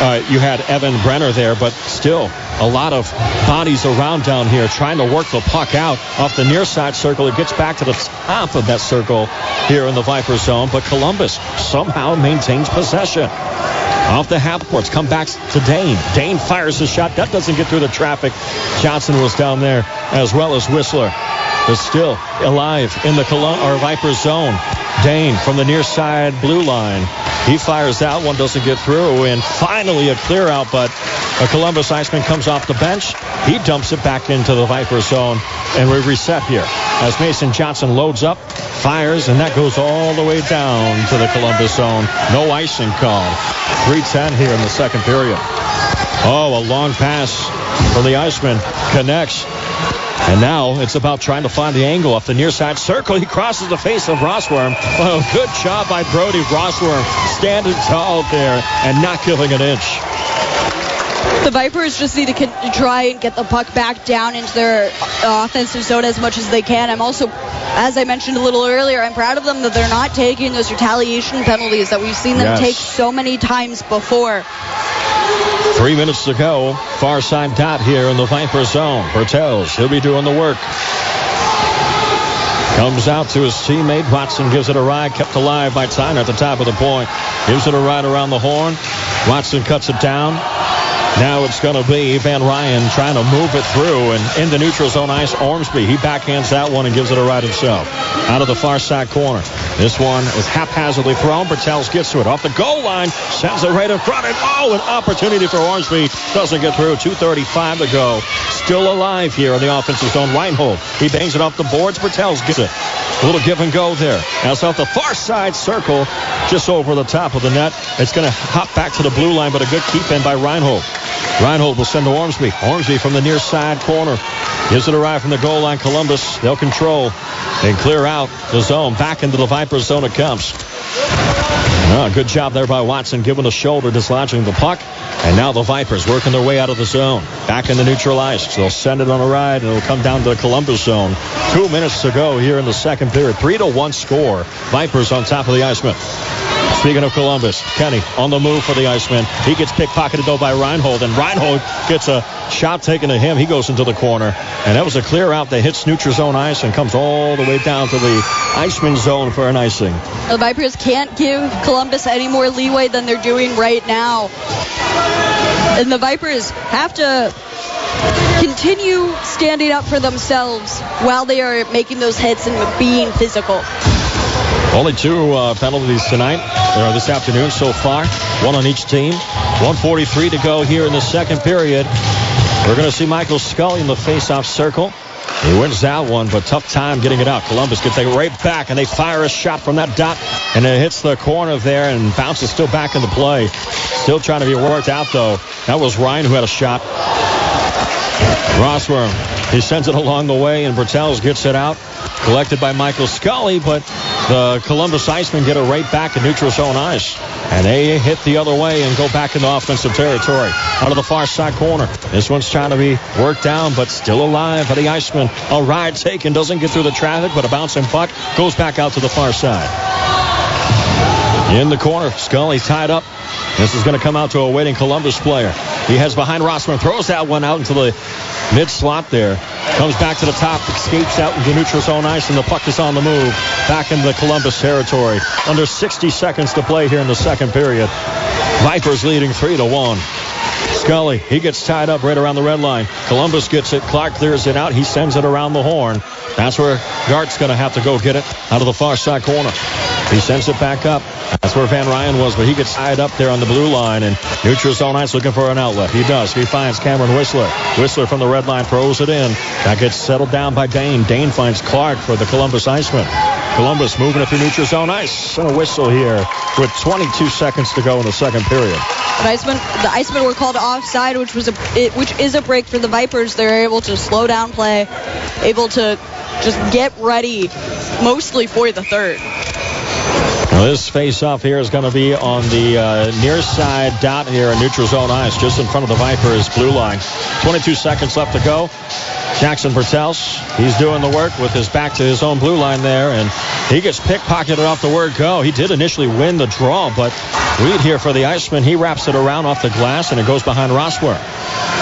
uh, you had Evan Brenner there, but still a lot of bodies around down here trying to work the puck out off the near side circle. It gets back to the top of that circle here in the Viper zone, but Columbus somehow maintains possession. Off the half courts, come back to Dane. Dane fires a shot. That doesn't get through the traffic. Johnson was down there as well as Whistler. But still alive in the Colum- or Viper zone. Dane from the near side blue line. He fires that one, doesn't get through, and finally a clear out, but a Columbus Iceman comes off the bench. He dumps it back into the Viper zone, and we reset here as Mason Johnson loads up, fires, and that goes all the way down to the Columbus zone. No icing call. 3-10 here in the second period. Oh, a long pass from the Iceman connects. And now it's about trying to find the angle off the near side circle. He crosses the face of Rossworm. Oh, good job by Brody Rossworm standing tall there and not giving an inch. The Vipers just need to try and get the puck back down into their uh, offensive zone as much as they can. I'm also, as I mentioned a little earlier, I'm proud of them that they're not taking those retaliation penalties that we've seen them yes. take so many times before. Three minutes to go. Far side dot here in the Viper zone. Bertels, he'll be doing the work. Comes out to his teammate. Watson gives it a ride. Kept alive by Tyner at the top of the point. Gives it a ride around the horn. Watson cuts it down. Now it's going to be Van Ryan trying to move it through and in the neutral zone ice. Ormsby, he backhands that one and gives it a ride himself. Out of the far side corner. This one is haphazardly thrown. Bertels gets to it. Off the goal line. Sends it right in front. And oh, an opportunity for Ormsby. Doesn't get through. 2.35 to go. Still alive here in the offensive zone. Reinhold. He bangs it off the boards. Bertels gets it. A little give and go there. As off the far side circle, just over the top of the net. It's going to hop back to the blue line, but a good keep in by Reinhold. Reinhold will send to Ormsby. Ormsby from the near side corner. Gives it a ride from the goal line. Columbus, they'll control and clear out the zone. Back into the Vipers zone it comes. Oh, good job there by Watson, giving the shoulder, dislodging the puck. And now the Vipers working their way out of the zone. Back in the neutral ice. They'll send it on a ride, and it'll come down to the Columbus zone. Two minutes to go here in the second period. Three to one score. Vipers on top of the Iceman. Speaking of Columbus, Kenny on the move for the Iceman. He gets pickpocketed though by Reinhold, and Reinhold gets a shot taken to him. He goes into the corner, and that was a clear out that hits neutral zone ice and comes all the way down to the Iceman zone for an icing. The Vipers can't give Columbus any more leeway than they're doing right now, and the Vipers have to continue standing up for themselves while they are making those hits and being physical. Only two uh, penalties tonight, or this afternoon so far. One on each team. 143 to go here in the second period. We're going to see Michael Scully in the face-off circle. He wins that one, but tough time getting it out. Columbus gets it right back, and they fire a shot from that dot, and it hits the corner there and bounces still back into play. Still trying to be worked out, though. That was Ryan who had a shot. Rossworm He sends it along the way, and Bertels gets it out. Collected by Michael Scully, but the Columbus Icemen get it right back in neutral zone ice. And they hit the other way and go back into offensive territory. Out of the far side corner. This one's trying to be worked down, but still alive for the Iceman. A ride taken, doesn't get through the traffic, but a bouncing puck goes back out to the far side. In the corner, Scully tied up. This is going to come out to a waiting Columbus player. He heads behind Rossworm, throws that one out into the mid slot there. Comes back to the top, escapes out into neutral zone ice, and the puck is on the move back into the Columbus territory. Under 60 seconds to play here in the second period. Vipers leading 3 to 1. Scully, he gets tied up right around the red line. Columbus gets it. Clark clears it out. He sends it around the horn. That's where Gart's going to have to go get it out of the far side corner. He sends it back up. That's where Van Ryan was, but he gets tied up there on the blue line, and neutral zone ice looking for an outlet. He does. He finds Cameron Whistler. Whistler from the red line throws it in. That gets settled down by Dane. Dane finds Clark for the Columbus Iceman. Columbus moving it through neutral zone ice. And a whistle here with 22 seconds to go in the second period. The Icemen, the Icemen were called offside, which was a it, which is a break for the Vipers. They're able to slow down play, able to just get ready, mostly for the third. This face-off here is going to be on the uh, near side dot here in neutral zone ice, just in front of the Vipers blue line. 22 seconds left to go. Jackson Bertels, he's doing the work with his back to his own blue line there, and he gets pickpocketed off the word go. He did initially win the draw, but lead here for the Iceman. He wraps it around off the glass, and it goes behind Rossworm.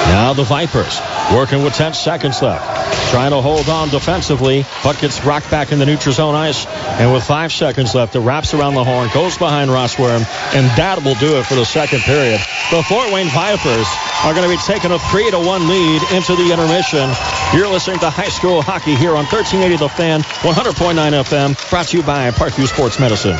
Now the Vipers working with 10 seconds left. Trying to hold on defensively. Puck gets rocked back in the neutral zone ice. And with five seconds left, it wraps around the horn, goes behind Rossworm, and that will do it for the second period. The Fort Wayne Vipers are going to be taking a 3 to 1 lead into the intermission. You're listening to high school hockey here on 1380 The Fan, 100.9 FM, brought to you by Parkview Sports Medicine.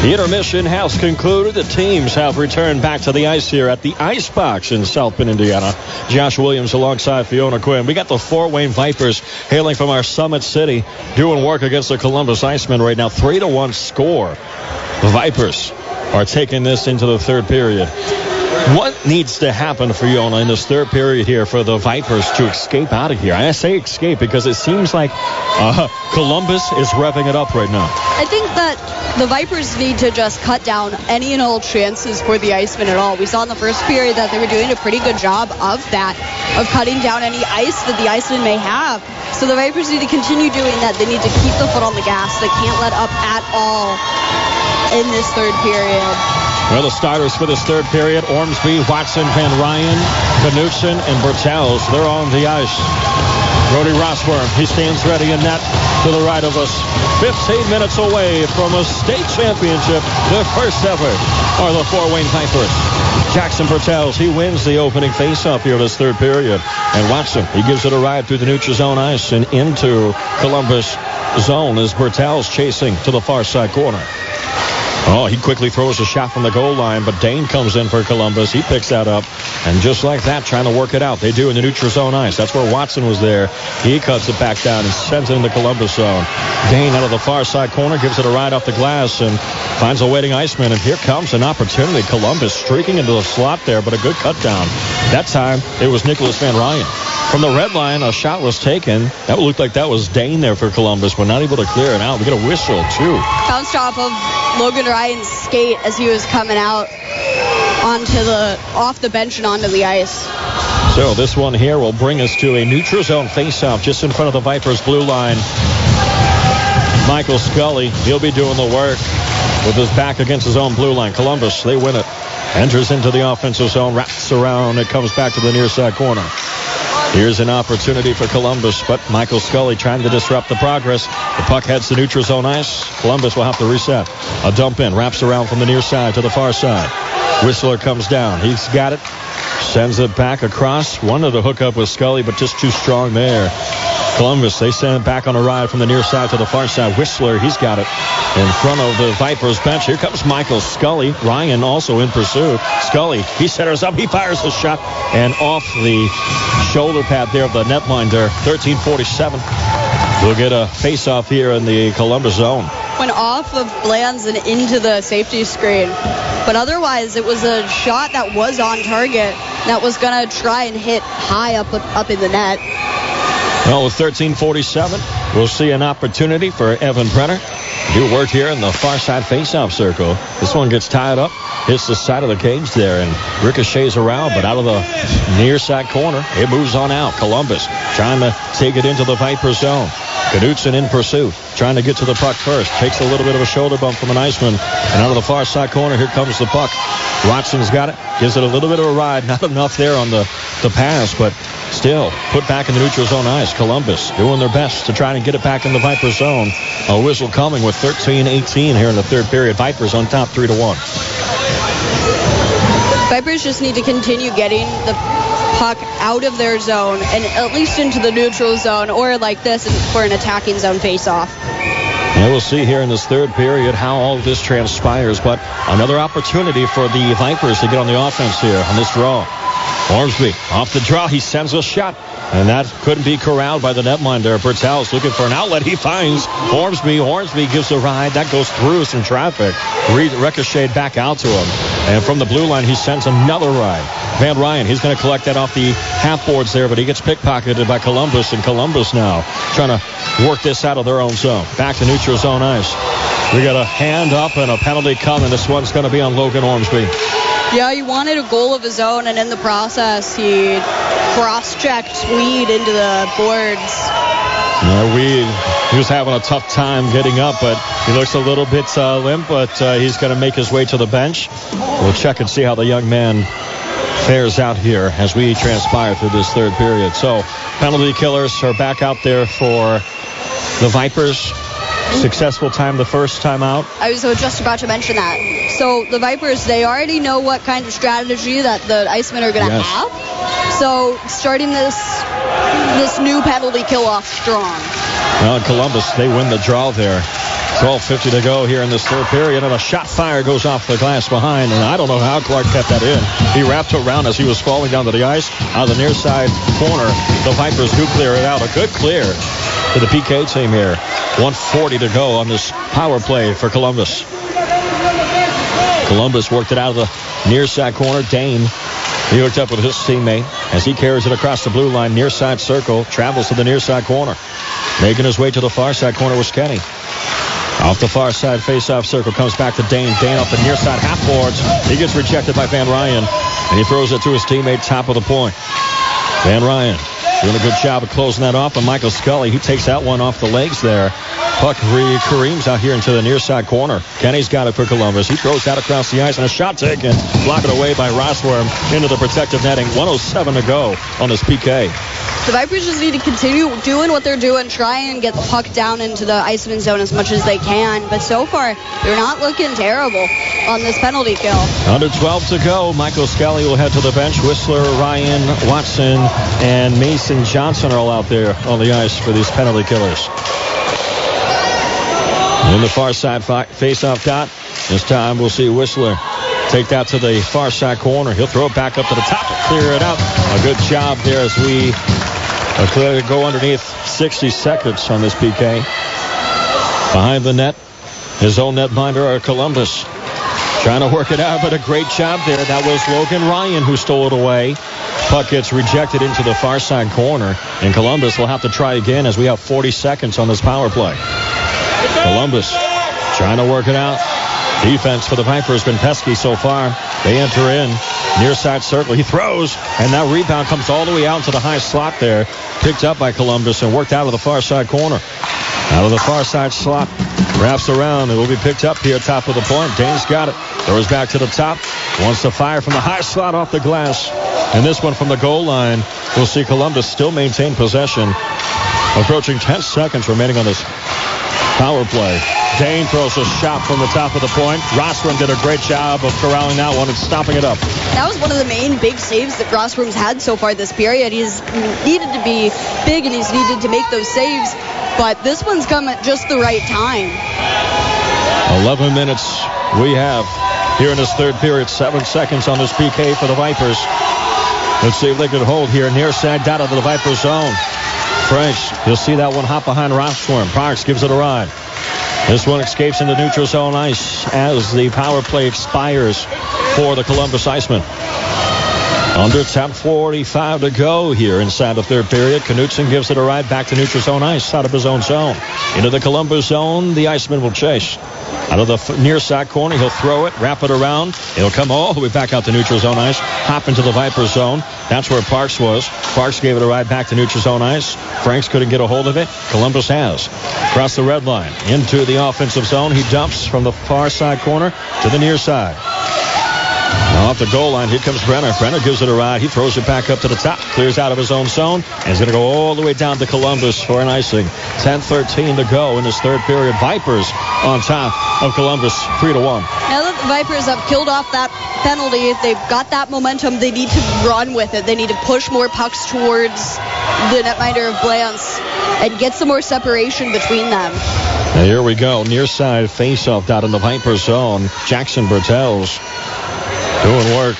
The intermission has concluded. The teams have returned back to the ice here at the Ice Box in South Bend, Indiana. Josh Williams alongside Fiona Quinn. We got the Fort Wayne Vipers hailing from our Summit City doing work against the Columbus Icemen right now. 3 to 1 score. The Vipers are taking this into the third period. What needs to happen for Fiona in this third period here for the Vipers to escape out of here? I say escape because it seems like uh, Columbus is revving it up right now. I think that the Vipers need to just cut down any and all chances for the Icemen at all. We saw in the first period that they were doing a pretty good job of that, of cutting down any ice that the Icemen may have. So the Vipers need to continue doing that. They need to keep the foot on the gas. They can't let up at all in this third period. Well, the starters for this third period, Ormsby, Watson, Van Ryan, Knutson, and Bertels. They're on the ice. Brody Rossworm, he stands ready in net to the right of us. 15 minutes away from a state championship. Their first ever are the Fort Wayne Vipers. Jackson Bertels, he wins the opening faceoff here this third period. And Watson, he gives it a ride through the neutral zone ice and into Columbus zone as Bertels chasing to the far side corner. Oh, he quickly throws a shot from the goal line, but Dane comes in for Columbus. He picks that up, and just like that, trying to work it out. They do in the neutral zone ice. That's where Watson was there. He cuts it back down and sends it in the Columbus zone. Dane out of the far side corner gives it a ride off the glass and finds a waiting Iceman. And here comes an opportunity. Columbus streaking into the slot there, but a good cut down. That time, it was Nicholas Van Ryan. From the red line, a shot was taken. That looked like that was Dane there for Columbus, but not able to clear it out. We get a whistle, too. Bounced off of Logan Ryan's skate as he was coming out onto the off the bench and onto the ice. So this one here will bring us to a neutral zone faceoff just in front of the Vipers blue line. Michael Scully, he'll be doing the work with his back against his own blue line. Columbus, they win it. Enters into the offensive zone, wraps around, it comes back to the near side corner. Here's an opportunity for Columbus, but Michael Scully trying to disrupt the progress. The puck heads to neutral zone ice. Columbus will have to reset. A dump in, wraps around from the near side to the far side. Whistler comes down. He's got it. Sends it back across. Wanted to hook up with Scully, but just too strong there. Columbus, they send it back on a ride from the near side to the far side. Whistler, he's got it in front of the Vipers bench. Here comes Michael Scully. Ryan also in pursuit. Scully, he centers up. He fires the shot. And off the shoulder pad there of the netminder, 1347. We'll get a face-off here in the Columbus zone. Went off of Blands and into the safety screen. But otherwise, it was a shot that was on target that was going to try and hit high up up in the net. Well, with 13:47, we'll see an opportunity for Evan Brenner. Do work here in the far side faceoff circle. This one gets tied up, hits the side of the cage there, and ricochets around, but out of the near side corner, it moves on out. Columbus trying to take it into the Viper zone. Knutson in pursuit, trying to get to the puck first. Takes a little bit of a shoulder bump from an Iceman. And out of the far side corner, here comes the puck. Watson's got it. Gives it a little bit of a ride. Not enough there on the, the pass, but still put back in the neutral zone ice. Columbus doing their best to try and get it back in the Viper zone. A whistle coming with 13-18 here in the third period. Vipers on top 3 to 1. Vipers just need to continue getting the puck out of their zone and at least into the neutral zone or like this for an attacking zone face-off. And we'll see here in this third period how all of this transpires. But another opportunity for the Vipers to get on the offense here on this draw. Ormsby off the draw. He sends a shot. And that couldn't be corralled by the netminder. Bertel's looking for an outlet. He finds Ormsby. Ormsby gives a ride. That goes through some traffic. Re- ricocheted back out to him. And from the blue line, he sends another ride. Van Ryan, he's going to collect that off the half boards there, but he gets pickpocketed by Columbus. And Columbus now trying to work this out of their own zone. Back to neutral zone ice. We got a hand up and a penalty coming. This one's going to be on Logan Ormsby. Yeah, he wanted a goal of his own, and in the process, he cross-checked Weed into the boards. Yeah, Weed, he was having a tough time getting up, but he looks a little bit uh, limp, but uh, he's going to make his way to the bench. We'll check and see how the young man fares out here as we transpire through this third period. So penalty killers are back out there for the Vipers successful time the first time out? I was just about to mention that. So the Vipers, they already know what kind of strategy that the Icemen are going to yes. have. So starting this this new penalty kill off strong. Well, Columbus, they win the draw there. 12.50 to go here in this third period, and a shot fire goes off the glass behind, and I don't know how Clark kept that in. He wrapped around as he was falling down to the ice. On the near side corner, the Vipers do clear it out. A good clear to the PK team here. 140 to go on this power play for Columbus. Columbus worked it out of the near side corner. Dane, he hooked up with his teammate as he carries it across the blue line, near side circle, travels to the near side corner. Making his way to the far side corner was Kenny. Off the far side face-off circle comes back to Dane. Dane off the near side half boards. He gets rejected by Van Ryan, and he throws it to his teammate top of the point. Van Ryan Doing a good job of closing that off. And Michael Scully, he takes that one off the legs there. Puck Kareem's out here into the near side corner. Kenny's got it for Columbus. He throws that across the ice and a shot taken. Blocked away by Rossworm into the protective netting. 107 to go on this PK. The Vipers just need to continue doing what they're doing, try and get the puck down into the Iceman zone as much as they can. But so far, they're not looking terrible on this penalty kill. Under 12 to go. Michael Scully will head to the bench. Whistler, Ryan, Watson, and Mason Johnson are all out there on the ice for these penalty killers. In the far side face-off dot, this time we'll see Whistler take that to the far side corner. He'll throw it back up to the top, clear it out. A good job there as we go underneath 60 seconds on this PK. Behind the net, his own netminder, Columbus. Trying to work it out, but a great job there. That was Logan Ryan who stole it away. Puck gets rejected into the far side corner, and Columbus will have to try again as we have 40 seconds on this power play. Columbus trying to work it out. Defense for the Vipers has been pesky so far. They enter in near side circle. He throws, and that rebound comes all the way out to the high slot there. Picked up by Columbus and worked out of the far side corner. Out of the far side slot, wraps around. It will be picked up here top of the point. Dane's got it. Throws back to the top. Wants to fire from the high slot off the glass. And this one from the goal line. We'll see Columbus still maintain possession. Approaching 10 seconds remaining on this power play. Dane throws a shot from the top of the point. Rossworm did a great job of corralling that one and stopping it up. That was one of the main big saves that Rossworm's had so far this period. He's needed to be big and he's needed to make those saves, but this one's come at just the right time. 11 minutes we have here in this third period. Seven seconds on this PK for the Vipers. Let's see if they can hold here near side dot of the Viper zone. French, you'll see that one hop behind Rossworm. Parks gives it a ride. This one escapes into neutral zone ice as the power play expires for the Columbus Icemen. Under 10.45 to go here inside the third period. Knutson gives it a ride back to neutral zone ice out of his own zone. Into the Columbus zone, the Iceman will chase. Out of the near side corner, he'll throw it, wrap it around. It'll come all the way back out to neutral zone ice, hop into the Viper zone. That's where Parks was. Parks gave it a ride back to neutral zone ice. Franks couldn't get a hold of it. Columbus has. Across the red line, into the offensive zone. He dumps from the far side corner to the near side. Now off the goal line, here comes Brenner. Brenner gives it a ride. He throws it back up to the top, clears out of his own zone, and he's going to go all the way down to Columbus for an icing. 10-13 to go in this third period. Vipers on top of Columbus, 3 to 1. Now that the Vipers have killed off that penalty, if they've got that momentum. They need to run with it. They need to push more pucks towards the netminder of Blands and get some more separation between them. Now here we go. Near side face-off down in the Viper zone. Jackson Bertels doing work.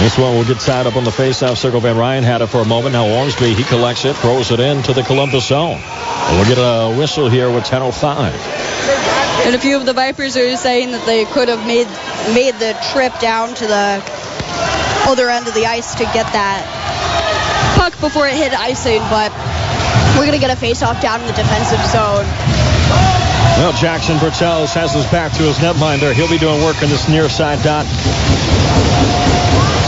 This one will get tied up on the face-off circle. Van Ryan had it for a moment. Now Ormsby, he collects it, throws it into the Columbus zone. And we'll get a whistle here with 10.05. And a few of the Vipers are saying that they could have made made the trip down to the other end of the ice to get that puck before it hit icing, but we're going to get a face-off down in the defensive zone. Well, Jackson Bertels has his back to his netminder. He'll be doing work in this near side dot.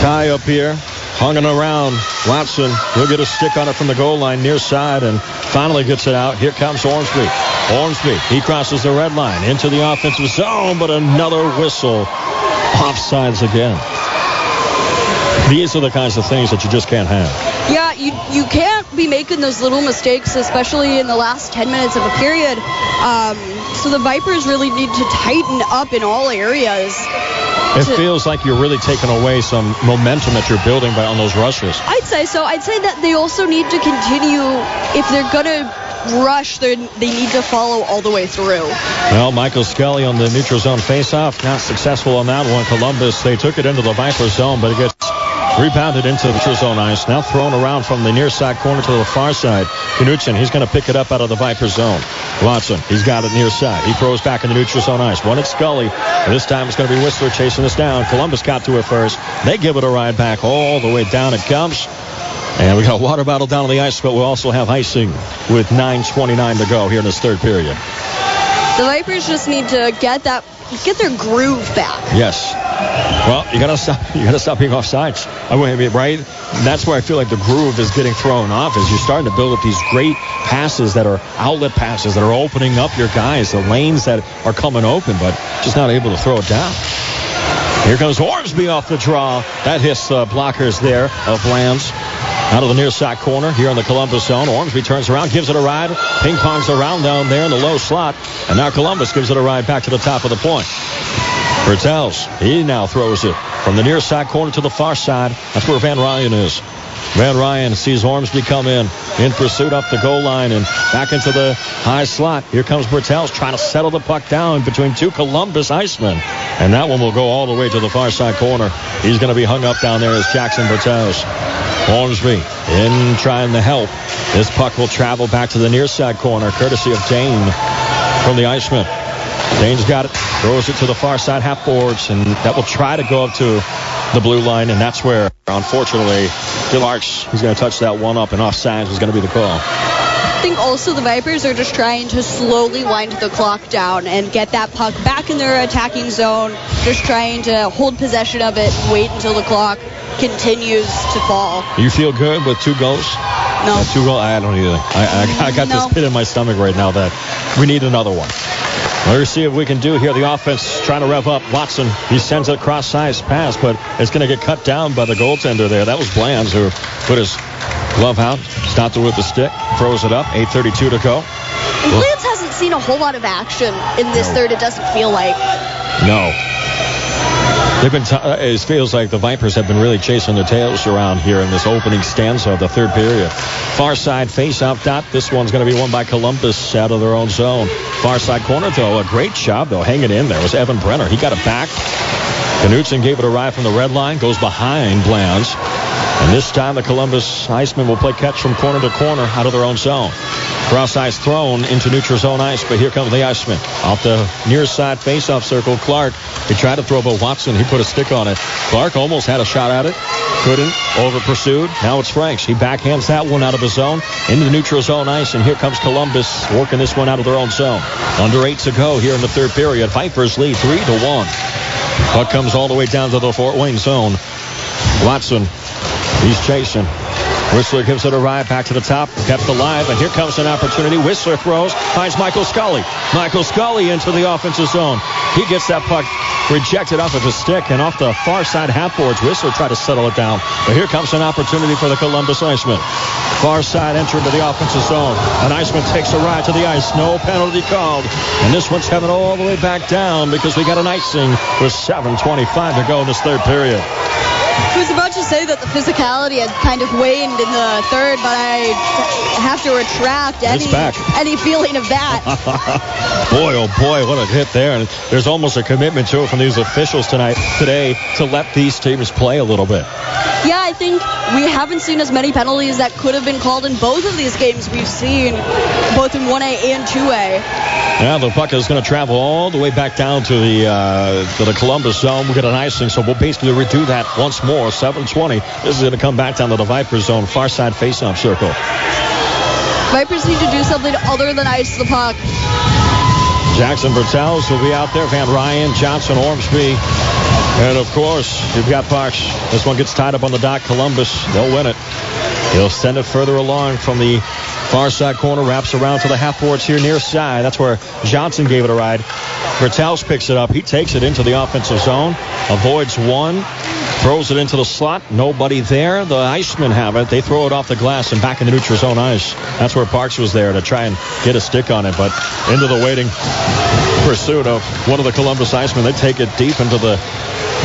Tie up here. Hunging around. Watson, he'll get a stick on it from the goal line near side and finally gets it out. Here comes Ormsby. Ormsby, he crosses the red line into the offensive zone, but another whistle. Offsides again. These are the kinds of things that you just can't have. Yeah, you you can't be making those little mistakes, especially in the last 10 minutes of a period. Um, so the Vipers really need to tighten up in all areas. It to- feels like you're really taking away some momentum that you're building by on those rushes. I'd say so. I'd say that they also need to continue if they're gonna rush. They they need to follow all the way through. Well, Michael Scully on the neutral zone faceoff, not successful on that one. Columbus, they took it into the Viper zone, but it gets rebounded into the neutral zone ice. Now thrown around from the near side corner to the far side. Knutson, he's going to pick it up out of the Viper zone. Watson, he's got it near side. He throws back in the neutral zone ice. One at Scully. And this time it's going to be Whistler chasing us down. Columbus got to it first. They give it a ride back all the way down it comes. And we got a water bottle down on the ice, but we also have icing with 9.29 to go here in this third period. The Vipers just need to get that get their groove back. Yes. Well, you gotta stop. You gotta stop being offsides. I mean, right? That's where I feel like the groove is getting thrown off. Is you're starting to build up these great passes that are outlet passes that are opening up your guys, the lanes that are coming open, but just not able to throw it down. Here comes Ormsby off the draw. That hits the blockers there of Blands. Out of the near side corner here in the Columbus zone. Ormsby turns around, gives it a ride. Ping pongs around down there in the low slot. And now Columbus gives it a ride back to the top of the point. Bertels, he now throws it from the near side corner to the far side. That's where Van Ryan is. Van Ryan sees Ormsby come in, in pursuit up the goal line and back into the high slot. Here comes Bertels trying to settle the puck down between two Columbus Icemen. And that one will go all the way to the far side corner. He's going to be hung up down there as Jackson Bertels. Ormsby in trying to help. This puck will travel back to the near side corner, courtesy of Dane from the Iceman. Dane's got it, throws it to the far side half boards, and that will try to go up to the blue line, and that's where, unfortunately, Delarks, he's going to touch that one up, and offsides was going to be the call. I think also the Vipers are just trying to slowly wind the clock down and get that puck back in their attacking zone. Just trying to hold possession of it and wait until the clock continues to fall. You feel good with two goals? No. Two goals? I don't either. I, I, I got No. this pit in my stomach right now that we need another one. Let's see if we can do here. The offense trying to rev up. Watson, he sends it across size pass, but it's going to get cut down by the goaltender there. That was Blands who put his glove out, stopped it with the stick, throws it up. 8.32 to go. And Blands hasn't seen a whole lot of action in this No. third, it doesn't feel like. No. They've been. T- uh, it feels like the Vipers have been really chasing their tails around here in this opening stanza of the third period. Far side face-off dot. This one's going to be won by Columbus out of their own zone. Far side corner though, a great job though, hanging in there was Evan Brenner. He got it back. Knutson gave it a ride from the red line, goes behind Blands. And this time the Columbus Icemen will play catch from corner to corner out of their own zone. Cross ice thrown into neutral zone ice, but here comes the Iceman. Off the near side faceoff circle, Clark. He tried to throw, but Watson, he put a stick on it. Clark almost had a shot at it. Couldn't. Over pursued. Now it's Franks. He backhands that one out of his zone into the neutral zone ice, and here comes Columbus working this one out of their own zone. Under eight to go here in the third period. Vipers lead three to one. Puck comes all the way down to the Fort Wayne zone. Watson, he's chasing. Whistler gives it a ride back to the top, kept alive, and here comes an opportunity. Whistler throws, finds Michael Scully. Michael Scully into the offensive zone. He gets that puck rejected off of his stick and off the far side half boards. Whistler tried to settle it down, but here comes an opportunity for the Columbus Icemen. Far side entry to the offensive zone. An Iceman takes a ride to the ice. No penalty called. And this one's coming all the way back down because we got an icing with 7.25 to go in this third period. I was about to say that the physicality had kind of waned in the third, but I have to retract any any feeling of that. boy, oh boy, what a hit there! And there's almost a commitment to it from these officials tonight today to let these teams play a little bit. Yeah, I think we haven't seen as many penalties that could have been called in both of these games we've seen, both in 1A and 2A. Yeah, the puck is going to travel all the way back down to the uh, to the Columbus zone. We get an icing, so we'll basically redo that once more. 7:20. This is going to come back down to the Vipers zone, far side faceoff circle. Vipers need to do something other than ice the puck. Jackson Bertels will be out there. Van Ryan, Johnson, Ormsby. And of course, you've got Fox. This one gets tied up on the dock. Columbus, they'll win it. He'll send it further along from the Far side corner wraps around to the half boards here near side. That's where Johnson gave it a ride. Bertels picks it up. He takes it into the offensive zone, avoids one, throws it into the slot. Nobody there. The Icemen have it. They throw it off the glass and back in the neutral zone ice. That's where Parks was there to try and get a stick on it, but into the waiting pursuit of one of the Columbus Icemen. They take it deep into the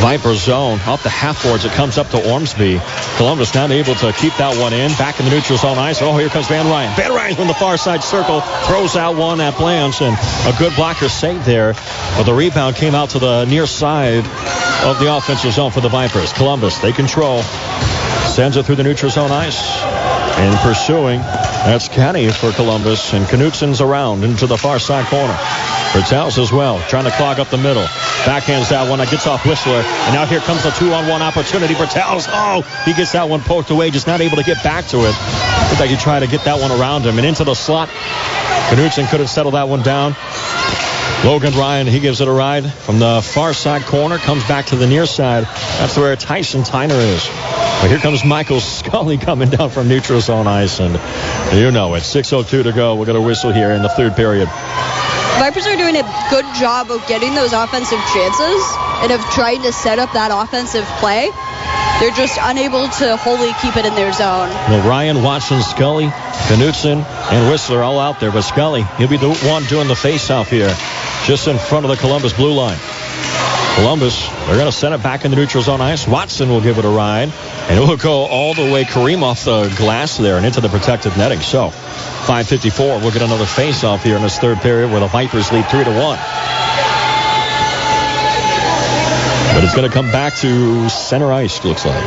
Viper zone. Off the half boards, it comes up to Ormsby. Columbus not able to keep that one in. Back in the neutral zone ice. Oh, here comes Van Ryan. Van Ryan from the far side circle. Throws out one at Blands, and a good blocker save there. But the rebound came out to the near side of the offensive zone for the Vipers. Columbus, they control. Sends it through the neutral zone ice. And pursuing, that's Kenny for Columbus. And Knutsen's around into the far side corner. Bertels as well, trying to clog up the middle. Backhands that one. That gets off Whistler. And now here comes a two-on-one opportunity. Bertels, oh, he gets that one poked away, just not able to get back to it. Looks like he tried to get that one around him and into the slot. Knutson could have settled that one down. Logan Ryan, he gives it a ride from the far side corner, comes back to the near side. That's where Tyson Tyner is. But here comes Michael Scully coming down from neutral zone ice, and you know it. 6.02 to go. We're going to whistle here in the third period. Vipers are doing a good job of getting those offensive chances and of trying to set up that offensive play. They're just unable to wholly keep it in their zone. Well, Ryan, Watson, Scully, Knutsen, and Whistler all out there. But Scully, he'll be the one doing the face-off here just in front of the Columbus blue line. Columbus, they're going to send it back in the neutral zone ice. Watson will give it a ride, and it will go all the way Kareem off the glass there and into the protective netting. So, 5:54, we'll get another face-off here in this third period where the Vipers lead three to one. But it's going to come back to center ice, looks like.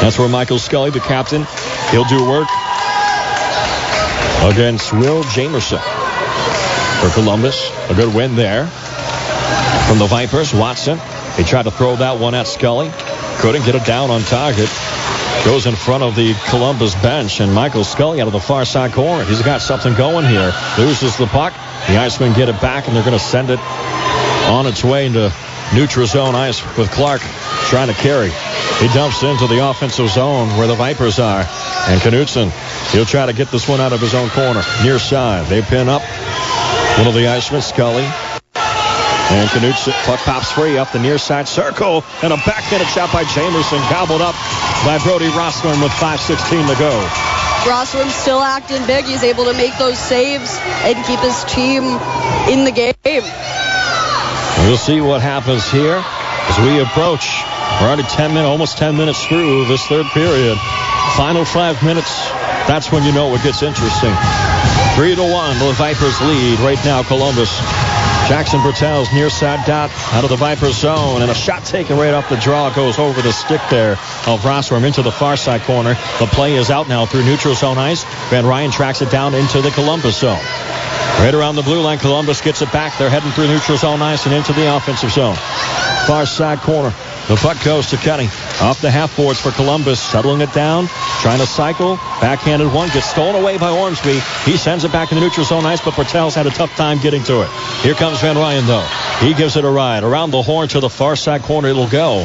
That's where Michael Scully, the captain, he'll do work against Will Jamerson for Columbus. A good win there from the Vipers. Watson, he tried to throw that one at Scully. Couldn't get it down on target. Goes in front of the Columbus bench, and Michael Scully out of the far side corner. He's got something going here. Loses the puck. The Icemen get it back, and they're going to send it on its way into neutral zone ice with Clark trying to carry. He dumps into the offensive zone where the Vipers are. And Knutsen, he'll try to get this one out of his own corner. Near side. They pin up one of the Icemen, Scully. And Knutsen puck pops free up the near side circle. And a backhanded shot by Jamerson, gobbled up by Brody Rossworm with 5.16 to go. Rossworm still acting big. He's able to make those saves and keep his team in the game. We'll see what happens here as we approach. We're already 10 minutes, almost 10 minutes through this third period. Final five minutes. That's when you know it gets interesting. Three to one. The Vipers lead right now. Columbus Jackson Bertels near side dot out of the Viper zone, and a shot taken right off the draw goes over the stick there of Rossworm into the far side corner. The play is out now through neutral zone ice. Van Ryan tracks it down into the Columbus zone. Right around the blue line, Columbus gets it back. They're heading through neutral zone ice and into the offensive zone. Far side corner. The puck goes to Kenny. Off the half boards for Columbus. Settling it down. Trying to cycle. Backhanded one. Gets stolen away by Ormsby. He sends it back in the neutral zone ice, but Bertels had a tough time getting to it. Here comes Van Ryan, though. He gives it a ride. Around the horn to the far side corner it'll go.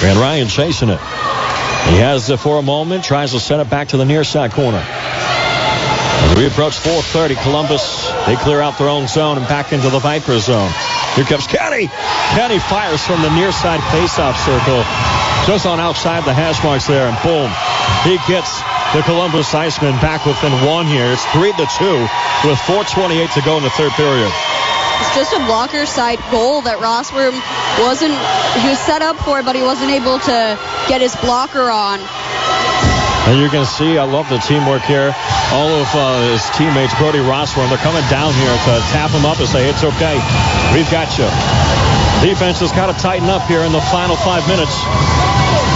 Van Ryan chasing it. He has it for a moment. Tries to send it back to the near side corner. As we approach 4.30, Columbus, they clear out their own zone and back into the Viper zone. Here comes Kenny. Kenny fires from the near side faceoff circle. Just on outside the hash marks there, and boom. He gets the Columbus Icemen back within one here. It's 3 to 2 with 4.28 to go in the third period. It's just a blocker side goal that Rossworm wasn't, he was set up for but he wasn't able to get his blocker on. And you can see, I love the teamwork here. All of uh, his teammates, Brody Rossworm, they're coming down here to tap him up and say, it's okay. We've got you. Defense has got to tighten up here in the final five minutes.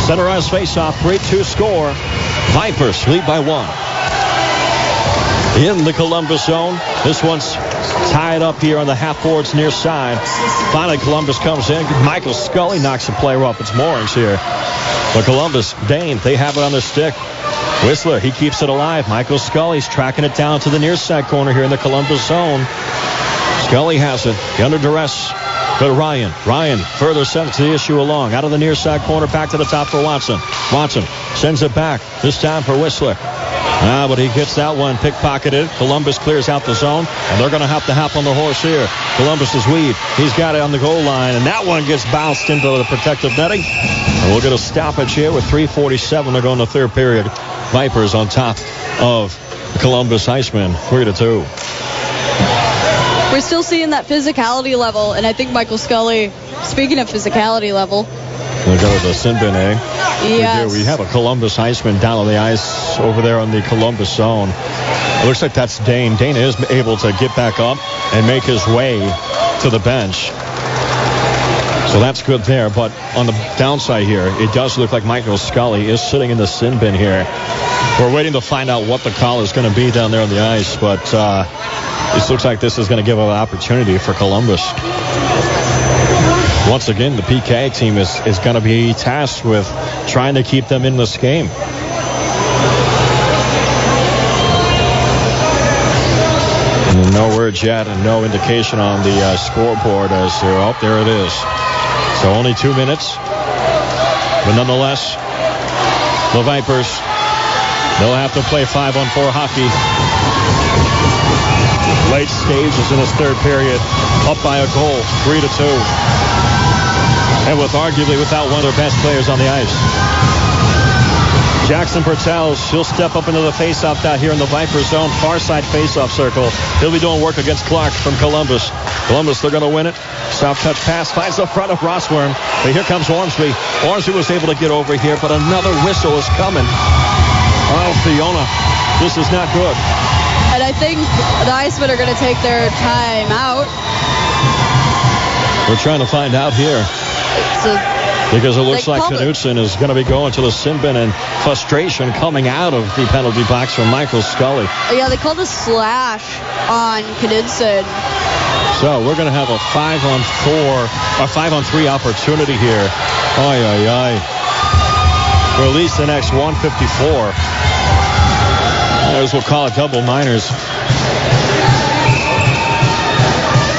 Center ice face-off, 3-2 score. Vipers lead by one. In the Columbus zone, this one's tied up here on the half boards near side. Finally, Columbus comes in. Michael Scully knocks the player off its moorings here. But Columbus, Dane, they have it on their stick. Whistler, he keeps it alive. Michael Scully's tracking it down to the near side corner here in the Columbus zone. Scully has it. Under duress. But Ryan, Ryan further sends the issue along. Out of the near side corner, back to the top for Watson. Watson sends it back. This time for Whistler. Ah, but he gets that one pickpocketed. Columbus clears out the zone, and they're going to have to hop on the horse here. Columbus is weed. He's got it on the goal line, and that one gets bounced into the protective netting. And we'll get a stoppage here with 3.47 to go in the third period. Vipers on top of Columbus Icemen, 3 to 2. We're still seeing that physicality level, and I think Michael Scully, speaking of physicality level, go to the sin bin, eh? Yes. We. We have a Columbus Iceman down on the ice over there on the Columbus zone. It looks like that's Dane. Dane is able to get back up and make his way to the bench. So that's good there. But on the downside here, it does look like Michael Scully is sitting in the sin bin here. We're waiting to find out what the call is going to be down there on the ice. But uh, this looks like this is going to give an opportunity for Columbus. Once again, the PK team is, is going to be tasked with trying to keep them in this game. No words yet and no indication on the uh, scoreboard as to, oh, there it is. So only two minutes. But nonetheless, the Vipers, they'll have to play five on four hockey. Late stages in this third period, up by a goal, three to two and with arguably without one of their best players on the ice. Jackson Bertels, he'll step up into the faceoff out here in the Viper zone, far side faceoff circle. He'll be doing work against Clark from Columbus. Columbus, they're going to win it. Soft touch pass finds the front of Rossworm. But here comes Ormsby. Ormsby was able to get over here, but another whistle is coming. Oh, Fiona, this is not good. I think the Icemen are going to take their time out. We're trying to find out here. Because it looks like. Knutson is going to be going to the sin bin and frustration coming out of the penalty box from Michael Scully. yeah, they called a slash on Knudsen. So we're going to have a five on four, or five on three opportunity here. Ay, ay, ay. For at least the next 154. As we'll call it double minors.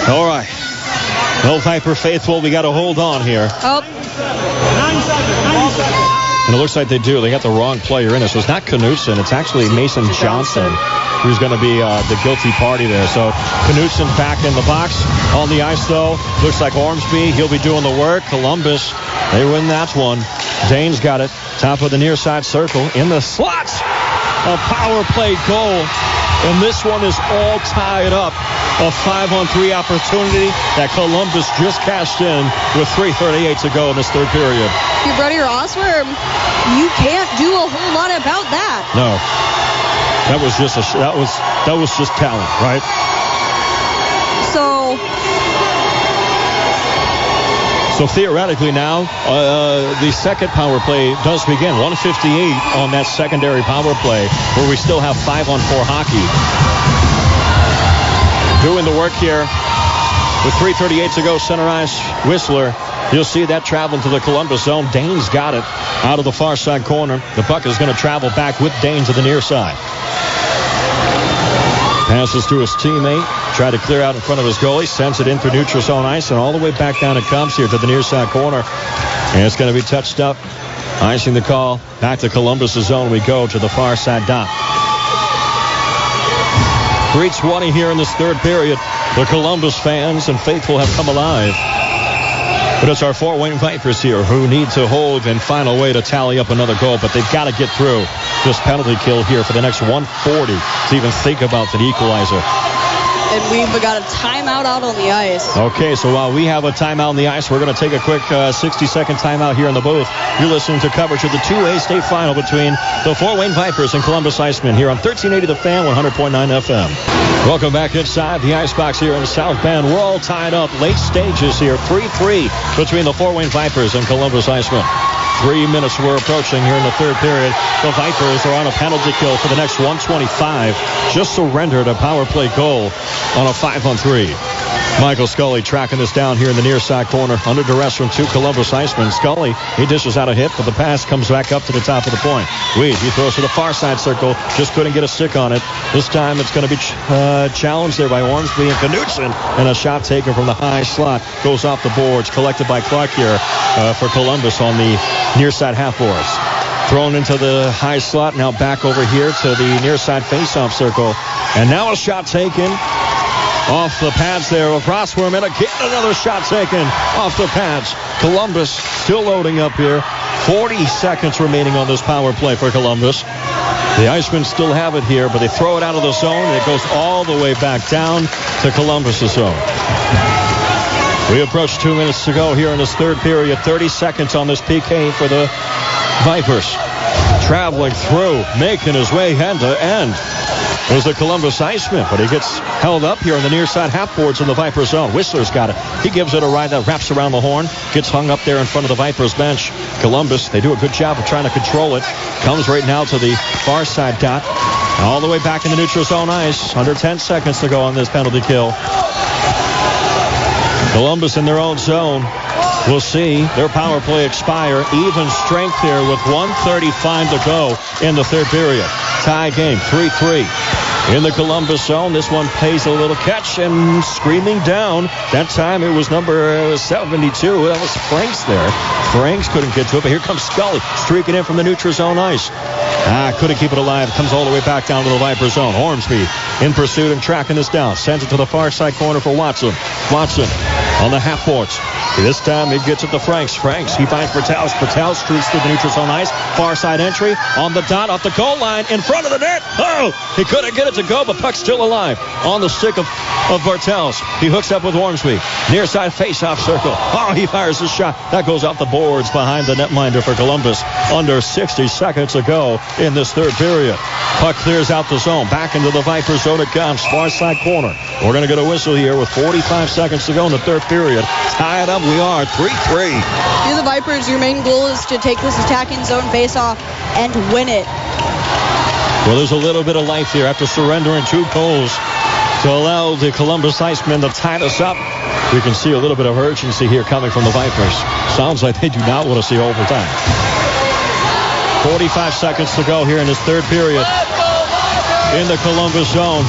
All right. No Viper faithful. We got to hold on here. Oh, And it looks like they do. They got the wrong player in it. So it's not Knutson. It's actually Mason Johnson who's going to be uh, the guilty party there. So Knutson back in the box. On the ice, though, looks like Ormsby. He'll be doing the work. Columbus, they win that one. Dane's got it. Top of the near side circle. In the slots. A power play goal. And this one is all tied up. A five-on-three opportunity that Columbus just cashed in with 3.38 to go in this third period. your Brody Rossworm, you can't do a whole lot about that. No, that was just a that was that was just talent, right? So theoretically now, uh, the second power play does begin. 158 on that secondary power play where we still have five on four hockey. Doing the work here with 3.38 to go, center ice, Whistler. You'll see that traveling to the Columbus zone. Danes got it out of the far side corner. The puck is going to travel back with Dane to the near side. Passes to his teammate. Try to clear out in front of his goalie. Sends it in through neutral zone ice. And all the way back down it comes here to the near side corner. And it's going to be touched up. Icing the call. Back to Columbus' zone we go to the far side dot. 320 here in this third period. The Columbus fans and faithful have come alive. But it's our Fort Wayne Vipers here who need to hold and find a way to tally up another goal. But they've got to get through this penalty kill here for the next 140 to even think about an equalizer. And we've got a timeout out on the ice. Okay, so while we have a timeout on the ice, we're going to take a quick 60-second uh, timeout here in the booth. You're listening to coverage of the 2A state final between the Fort Wayne Vipers and Columbus Icemen here on 1380 The Fan, 100.9 FM. Welcome back inside the icebox here in South Bend. We're all tied up. Late stages here, 3-3 between the Fort Wayne Vipers and Columbus Icemen. Three minutes we're approaching here in the third period. The Vipers are on a penalty kill for the next 125. Just surrendered a power play goal on a five on three. Michael Scully tracking this down here in the near side corner under duress from two Columbus Icemen. Scully, he dishes out a hit, but the pass comes back up to the top of the point. Weed, he throws to the far side circle, just couldn't get a stick on it. This time it's going to be ch- uh, challenged there by Ormsby and Knutson, and a shot taken from the high slot goes off the boards, collected by Clark here uh, for Columbus on the near side half boards. Thrown into the high slot, now back over here to the near side faceoff circle. And now a shot taken off the pads there of Rossworm, and again another shot taken off the pads. Columbus still loading up here. 40 seconds remaining on this power play for Columbus. The Icemen still have it here, but they throw it out of the zone, and it goes all the way back down to Columbus' zone. We approach two minutes to go here in this third period. 30 seconds on this PK for the Vipers. Traveling through, making his way end to end is the Columbus Iceman, but he gets held up here on the near side half boards in the Viper zone. Whistler's got it. He gives it a ride that wraps around the horn, gets hung up there in front of the Vipers bench. Columbus, they do a good job of trying to control it. Comes right now to the far side dot. All the way back in the neutral zone ice. Under 10 seconds to go on this penalty kill. Columbus in their own zone. We'll see their power play expire. Even strength here with 135 to go in the third period. Tie game, 3-3 in the Columbus zone. This one pays a little catch and screaming down. That time it was number 72. That was Franks there. Franks couldn't get to it, but here comes Scully streaking in from the neutral zone ice. Ah, couldn't keep it alive. Comes all the way back down to the Viper zone. Ormsby in pursuit and tracking this down. Sends it to the far side corner for Watson. Watson on the half boards. This time he gets it to Franks. Franks, he finds Bertels. Bertels streaks through the neutral zone ice. Far side entry on the dot off the goal line in front of the net. Oh, he couldn't get it to go, but puck's still alive on the stick of, of Bertels. He hooks up with Ormsby. Near side face-off circle. Oh, he fires his shot. That goes off the boards behind the netminder for Columbus. Under 60 seconds to go in this third period. Puck clears out the zone. Back into the Viper zone it comes. Far side corner. We're going to get a whistle here with 45 seconds to go in the third period. Tie it up. We are 3-3. You're the Vipers. Your main goal is to take this attacking zone face-off and win it. Well, there's a little bit of life here after surrendering two goals to allow the Columbus Icemen to tie us up. We can see a little bit of urgency here coming from the Vipers. Sounds like they do not want to see overtime. 45 seconds to go here in this third period in the Columbus zone.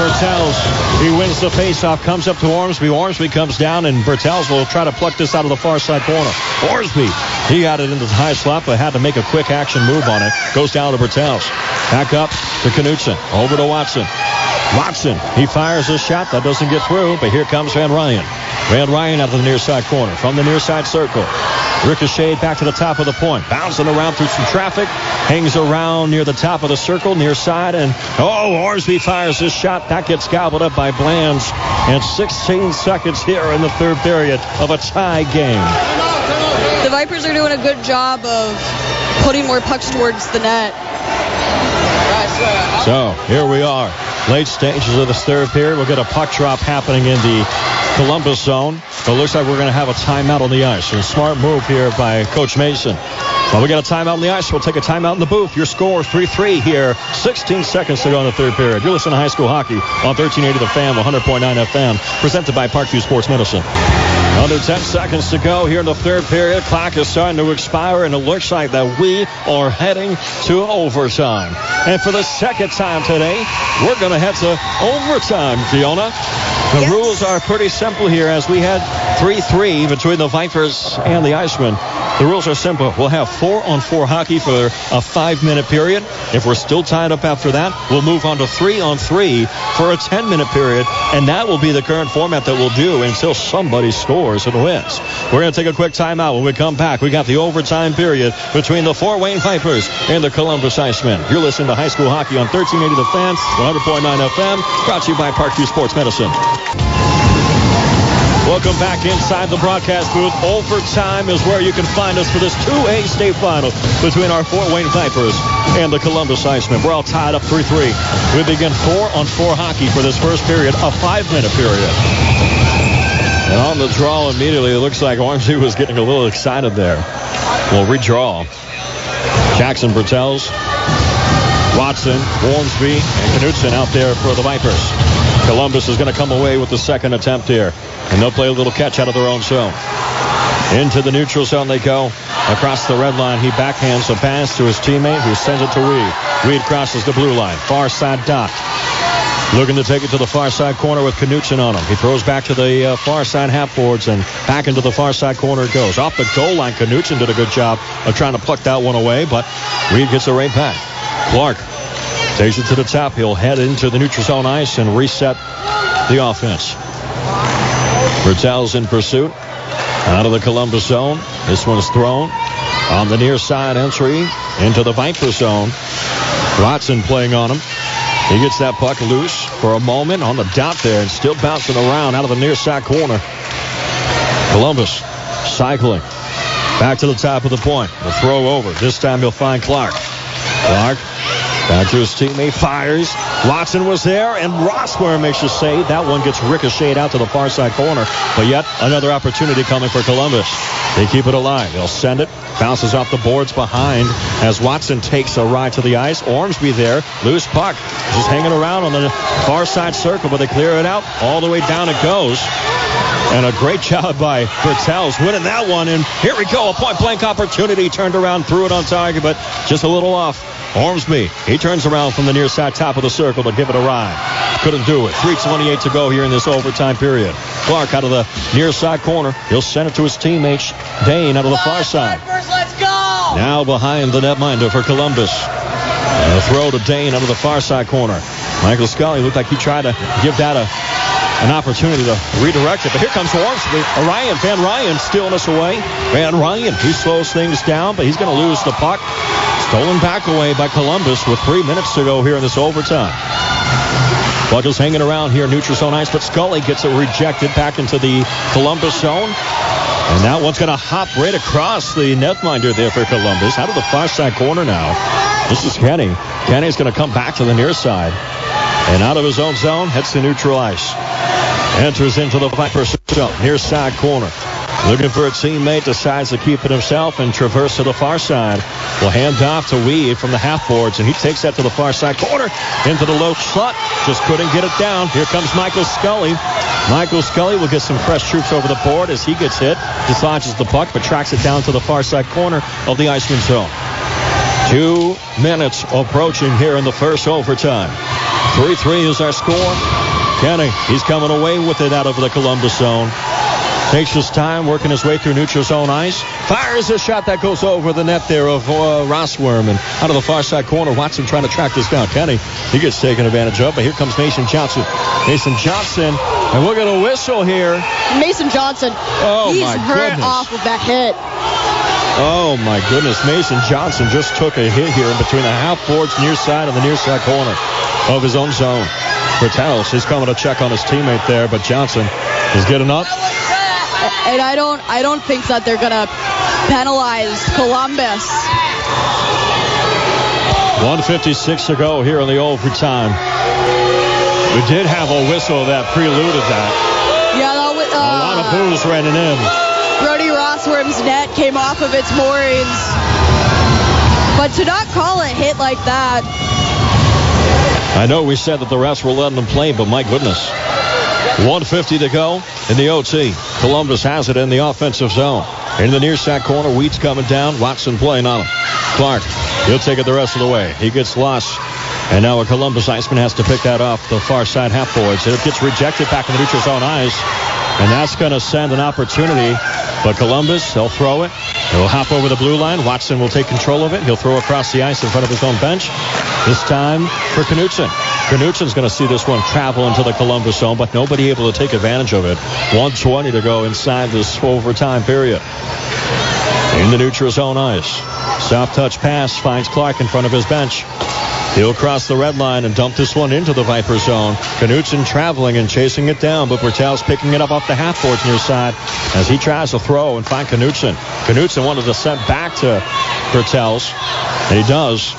Bertels, he wins the faceoff, comes up to Ormsby. Ormsby comes down, and Bertels will try to pluck this out of the far side corner. Ormsby, he got it into the high slot, but had to make a quick action move on it. Goes down to Bertels. Back up to Knutson. Over to Watson. Watson, he fires a shot. That doesn't get through, but here comes Van Ryan. Van Ryan out of the near side corner from the near side circle. Ricocheted back to the top of the point. Bouncing around through some traffic. Hangs around near the top of the circle, near side. And, oh, Ormsby fires his shot. That gets gobbled up by Blands. And 16 seconds here in the third period of a tie game. The Vipers are doing a good job of putting more pucks towards the net. So, here we are. Late stages of the third period. We'll get a puck drop happening in the Columbus zone. It looks like we're going to have a timeout on the ice. A smart move here by Coach Mason. Well, we got a timeout on the ice. We'll take a timeout in the booth. Your score 3-3 here. 16 seconds to go in the third period. You're listening to high school hockey on 1380 The Fan, 100.9 FM, presented by Parkview Sports Medicine. Under 10 seconds to go here in the third period. Clock is starting to expire, and it looks like that we are heading to overtime. And for the second time today, we're going to head to overtime, Fiona. The yes. rules are pretty simple here as we had 3-3 between the Vipers and the Icemen. The rules are simple. We'll have four on four hockey for a five minute period. If we're still tied up after that, we'll move on to three on three for a 10 minute period. And that will be the current format that we'll do until somebody scores and wins. We're going to take a quick timeout. When we come back, we got the overtime period between the Fort Wayne Vipers and the Columbus Icemen. You're listening to high school hockey on 1380 The Fan, 100.9 FM, brought to you by Parkview Sports Medicine. Welcome back inside the broadcast booth. Overtime is where you can find us for this 2A state final between our Fort Wayne Vipers and the Columbus Icemen. We're all tied up 3-3. We begin four on four hockey for this first period, a five-minute period. And on the draw immediately, it looks like Ormsby was getting a little excited there. We'll redraw. Jackson Bertels, Watson, Ormsby, and Knutson out there for the Vipers. Columbus is going to come away with the second attempt here. And they'll play a little catch out of their own zone. Into the neutral zone they go. Across the red line, he backhands a pass to his teammate who sends it to Weed. Weed crosses the blue line. Far side dot. Looking to take it to the far side corner with Knutson on him. He throws back to the uh, far side half boards and back into the far side corner it goes. Off the goal line, Knutson did a good job of trying to pluck that one away, but Reed gets it right back. Clark takes it to the top. He'll head into the neutral zone ice and reset the offense. Bertel's in pursuit. Out of the Columbus zone. This one's thrown on the near side entry into the Viper zone. Watson playing on him. He gets that puck loose for a moment on the dot there and still bouncing around out of the near side corner. Columbus cycling. Back to the top of the point. The throw over. This time he'll find Clark. Clark His teammate, fires. Watson was there, and Rossworm makes a save. That one gets ricocheted out to the far side corner. But yet another opportunity coming for Columbus. They keep it alive. They'll send it. Bounces off the boards behind as Watson takes a ride to the ice. Ormsby there. Loose puck. Just hanging around on the far side circle, but they clear it out. All the way down it goes. And a great job by Bertels winning that one. And here we go. A point blank opportunity. Turned around, threw it on target, but just a little off. Ormsby, he turns around from the near side top of the circle to give it a ride. Couldn't do it. 3.28 to go here in this overtime period. Clark out of the near side corner. He'll send it to his teammates. Dane out of the far side. Now behind the netminder for Columbus. And a throw to Dane out of the far side corner. Michael Scully looked like he tried to give that a an opportunity to redirect it. But here comes Ormsby. Ryan, Van Ryan stealing us away. Van Ryan, he slows things down, but he's going to lose the puck. Stolen back away by Columbus with three minutes to go here in this overtime. Puck is hanging around here, neutral zone ice, but Scully gets it rejected back into the Columbus zone. And that one's going to hop right across the netminder there for Columbus. Out of the far side corner now. This is Kenny. Kenny's going to come back to the near side. And out of his own zone, heads to neutral ice. Enters into the Viper zone, near side corner. Looking for a teammate, decides to keep it himself and traverse to the far side. Will hand off to Weed from the half boards, and he takes that to the far side corner into the low slot. Just couldn't get it down. Here comes Michael Scully. Michael Scully will get some fresh troops over the board as he gets hit, dislodges the puck, but tracks it down to the far side corner of the Iceman zone. Two minutes approaching here in the first overtime. 3-3 is our score. Kenny, he's coming away with it out of the Columbus zone. Takes his time working his way through neutral zone ice. Fires a shot that goes over the net there of uh, Rossworm. And out of the far side corner, Watson trying to track this down. Kenny, he gets taken advantage of. But here comes Mason Johnson. Mason Johnson. And we're going to whistle here. Mason Johnson. Oh, he's my hurt goodness. off with that hit. Oh, my goodness. Mason Johnson just took a hit here in between the half boards near side and the near side corner of his own zone. Bertels he's coming to check on his teammate there, but Johnson is getting up and I don't I don't think that they're gonna penalize Columbus. 156 to go here in the overtime. We did have a whistle that preluded that. Yeah, that, ton of boos uh, running in. Brody Rossworm's net came off of its moorings. But to not call a hit like that. I know we said that the refs were letting them play, but my goodness. 150 to go in the OT. Columbus has it in the offensive zone. In the near side corner, Wheat's coming down. Watson playing on him. Clark, he'll take it the rest of the way. He gets lost. And now a Columbus Iceman has to pick that off the far side half boards. It gets rejected back in the neutral zone ice. And that's going to send an opportunity. But Columbus, they'll throw it. He'll hop over the blue line. Watson will take control of it. He'll throw across the ice in front of his own bench. This time for Knutson. Knutson's going to see this one travel into the Columbus zone, but nobody able to take advantage of it. 120 to go inside this overtime period. In the neutral zone ice. Soft touch pass finds Clark in front of his bench. He'll cross the red line and dump this one into the Viper zone. Knutson traveling and chasing it down, but Bertel's picking it up off the half boards near side as he tries to throw and find Knutson. Knutson wanted to send back to Bertels, and he does.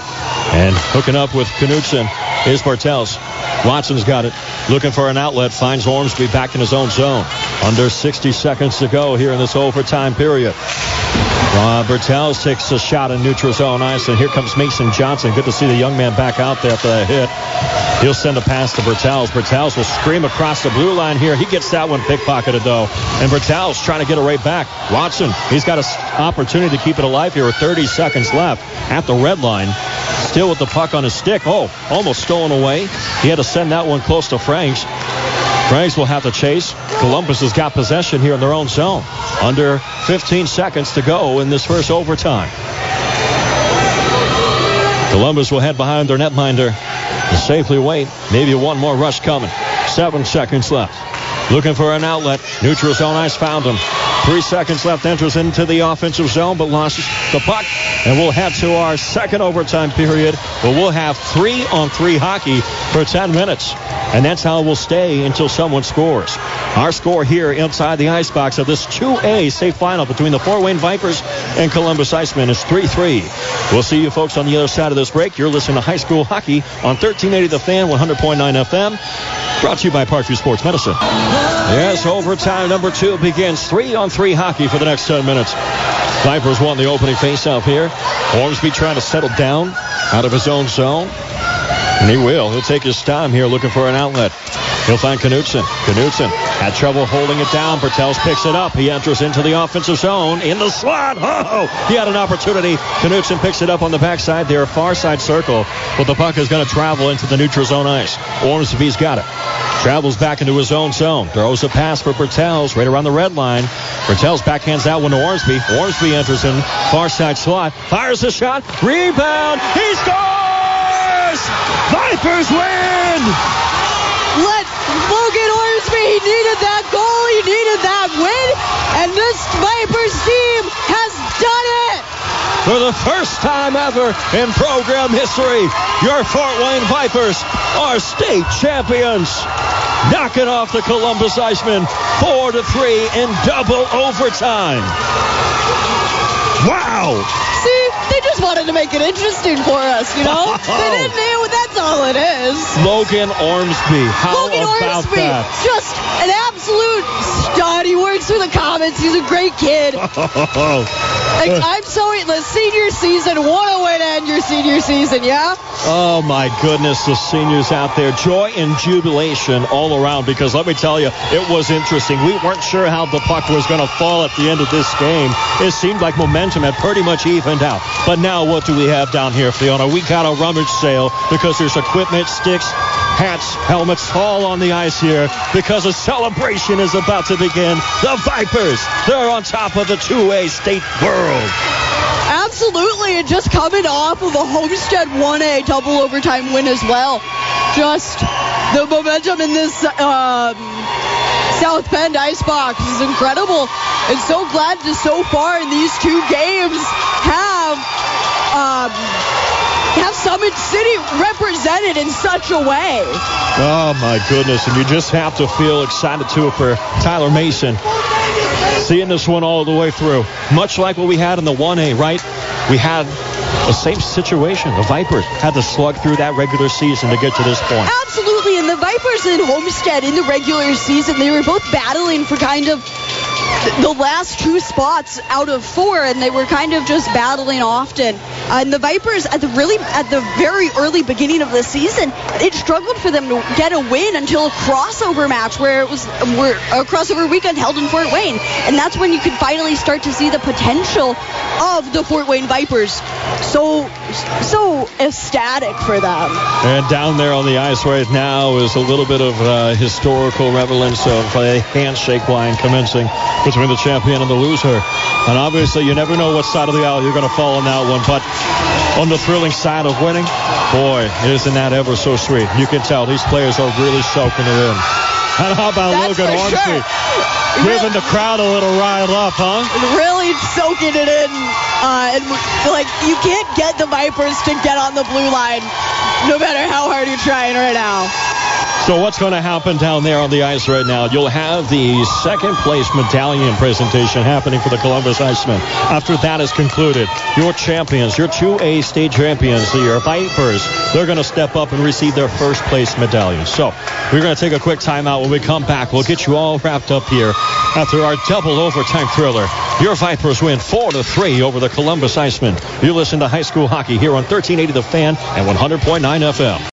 And hooking up with Knutson is Bertels. Watson's got it. Looking for an outlet. Finds Ormsby back in his own zone. Under 60 seconds to go here in this overtime period. Uh, takes a shot in neutral zone ice, and here comes Mason Johnson. Good to see the young man back out there after that hit. He'll send a pass to Bertels. Bertels will scream across the blue line here. He gets that one pickpocketed, though. And Bertels trying to get it right back. Watson, he's got an opportunity to keep it alive here with 30 seconds left at the red line. Still with the puck on his stick. Oh, almost stolen away. He had to send that one close to Franks. Franks will have to chase. Columbus has got possession here in their own zone. Under 15 seconds to go in this first overtime. Columbus will head behind their netminder and safely wait. Maybe one more rush coming. Seven seconds left. Looking for an outlet. Neutral zone ice found him. Three seconds left. Enters into the offensive zone, but loses the puck. And we'll head to our second overtime period where we'll have three on three hockey for 10 minutes. And that's how we'll stay until someone scores. Our score here inside the ice box of this 2A state final between the Fort Wayne Vipers and Columbus Icemen is 3-3. We'll see you folks on the other side of this break. You're listening to high school hockey on 1380 The Fan, 100.9 FM. Brought to you by Parkview Sports Medicine. Yes, overtime number two begins. Three on three hockey for the next 10 minutes. Vipers won the opening faceoff here. Ormsby trying to settle down out of his own zone. And he will. He'll take his time here looking for an outlet. He'll find Knutson. Knutson had trouble holding it down. Bertels picks it up. He enters into the offensive zone in the slot. Oh, he had an opportunity. Knutson picks it up on the backside there, far side circle. But the puck is going to travel into the neutral zone ice. Ormsby's got it. Travels back into his own zone. Throws a pass for Bertels right around the red line. Bertels backhands that one to Ormsby. Ormsby enters in far side slot. Fires a shot. Rebound. He scores! Vipers win! Let Logan Ormsby, he needed that goal, he needed that win, and this Vipers team has done it! For the first time ever in program history, your Fort Wayne Vipers are state champions. Knocking off the Columbus Icemen 4 to 3 in double overtime. Wow! See, wanted to make it interesting for us, you know? they didn't know that's all it is. Logan Ormsby. How Logan about Ormsby, that? just an absolute stud. He works for the He's a great kid. Oh. Like, I'm so the senior season. What a way to end your senior season, yeah? Oh my goodness, the seniors out there. Joy and jubilation all around because let me tell you, it was interesting. We weren't sure how the puck was going to fall at the end of this game. It seemed like momentum had pretty much evened out. But now what do we have down here, Fiona? We got a rummage sale because there's equipment, sticks, hats, helmets all on the ice here because a celebration is about to begin. The Vipers, they're on top of the 2A state world. Absolutely, and just coming off of a Homestead 1A double overtime win as well. Just the momentum in this um, South Bend Icebox is incredible. And so glad to so far in these two games have um, have Summit City represented in such a way. Oh my goodness, and you just have to feel excited too for Tyler Mason. Seeing this one all the way through. Much like what we had in the 1A, right? We had the same situation. The Vipers had to slug through that regular season to get to this point. Absolutely, and the Vipers and Homestead in the regular season, they were both battling for kind of the last two spots out of four, and they were kind of just battling often. Uh, and the Vipers, at the really at the very early beginning of the season, it struggled for them to get a win until a crossover match where it was where a crossover weekend held in Fort Wayne, and that's when you could finally start to see the potential of the Fort Wayne Vipers. So so ecstatic for them. And down there on the ice right now is a little bit of uh, historical relevance of a handshake line commencing between the champion and the loser. And obviously, you never know what side of the aisle you're going to fall on that one. But on the thrilling side of winning, boy, isn't that ever so sweet. You can tell these players are really soaking it in. And how about That's Logan Ormsby? sure. Giving the crowd a little rile up, huh? really soaking it in. Uh, and like you can't get the Vipers to get on the blue line, no matter how hard you're trying right now. So what's going to happen down there on the ice right now? You'll have the second place medallion presentation happening for the Columbus Icemen. After that is concluded, your champions, your 2A state champions, your Vipers, they're going to step up and receive their first place medallion. So we're going to take a quick timeout. When we come back, we'll get you all wrapped up here after our double overtime thriller. Your Vipers win 4 to 3 over the Columbus Icemen. You listen to high school hockey here on 1380 The Fan and 100.9 FM.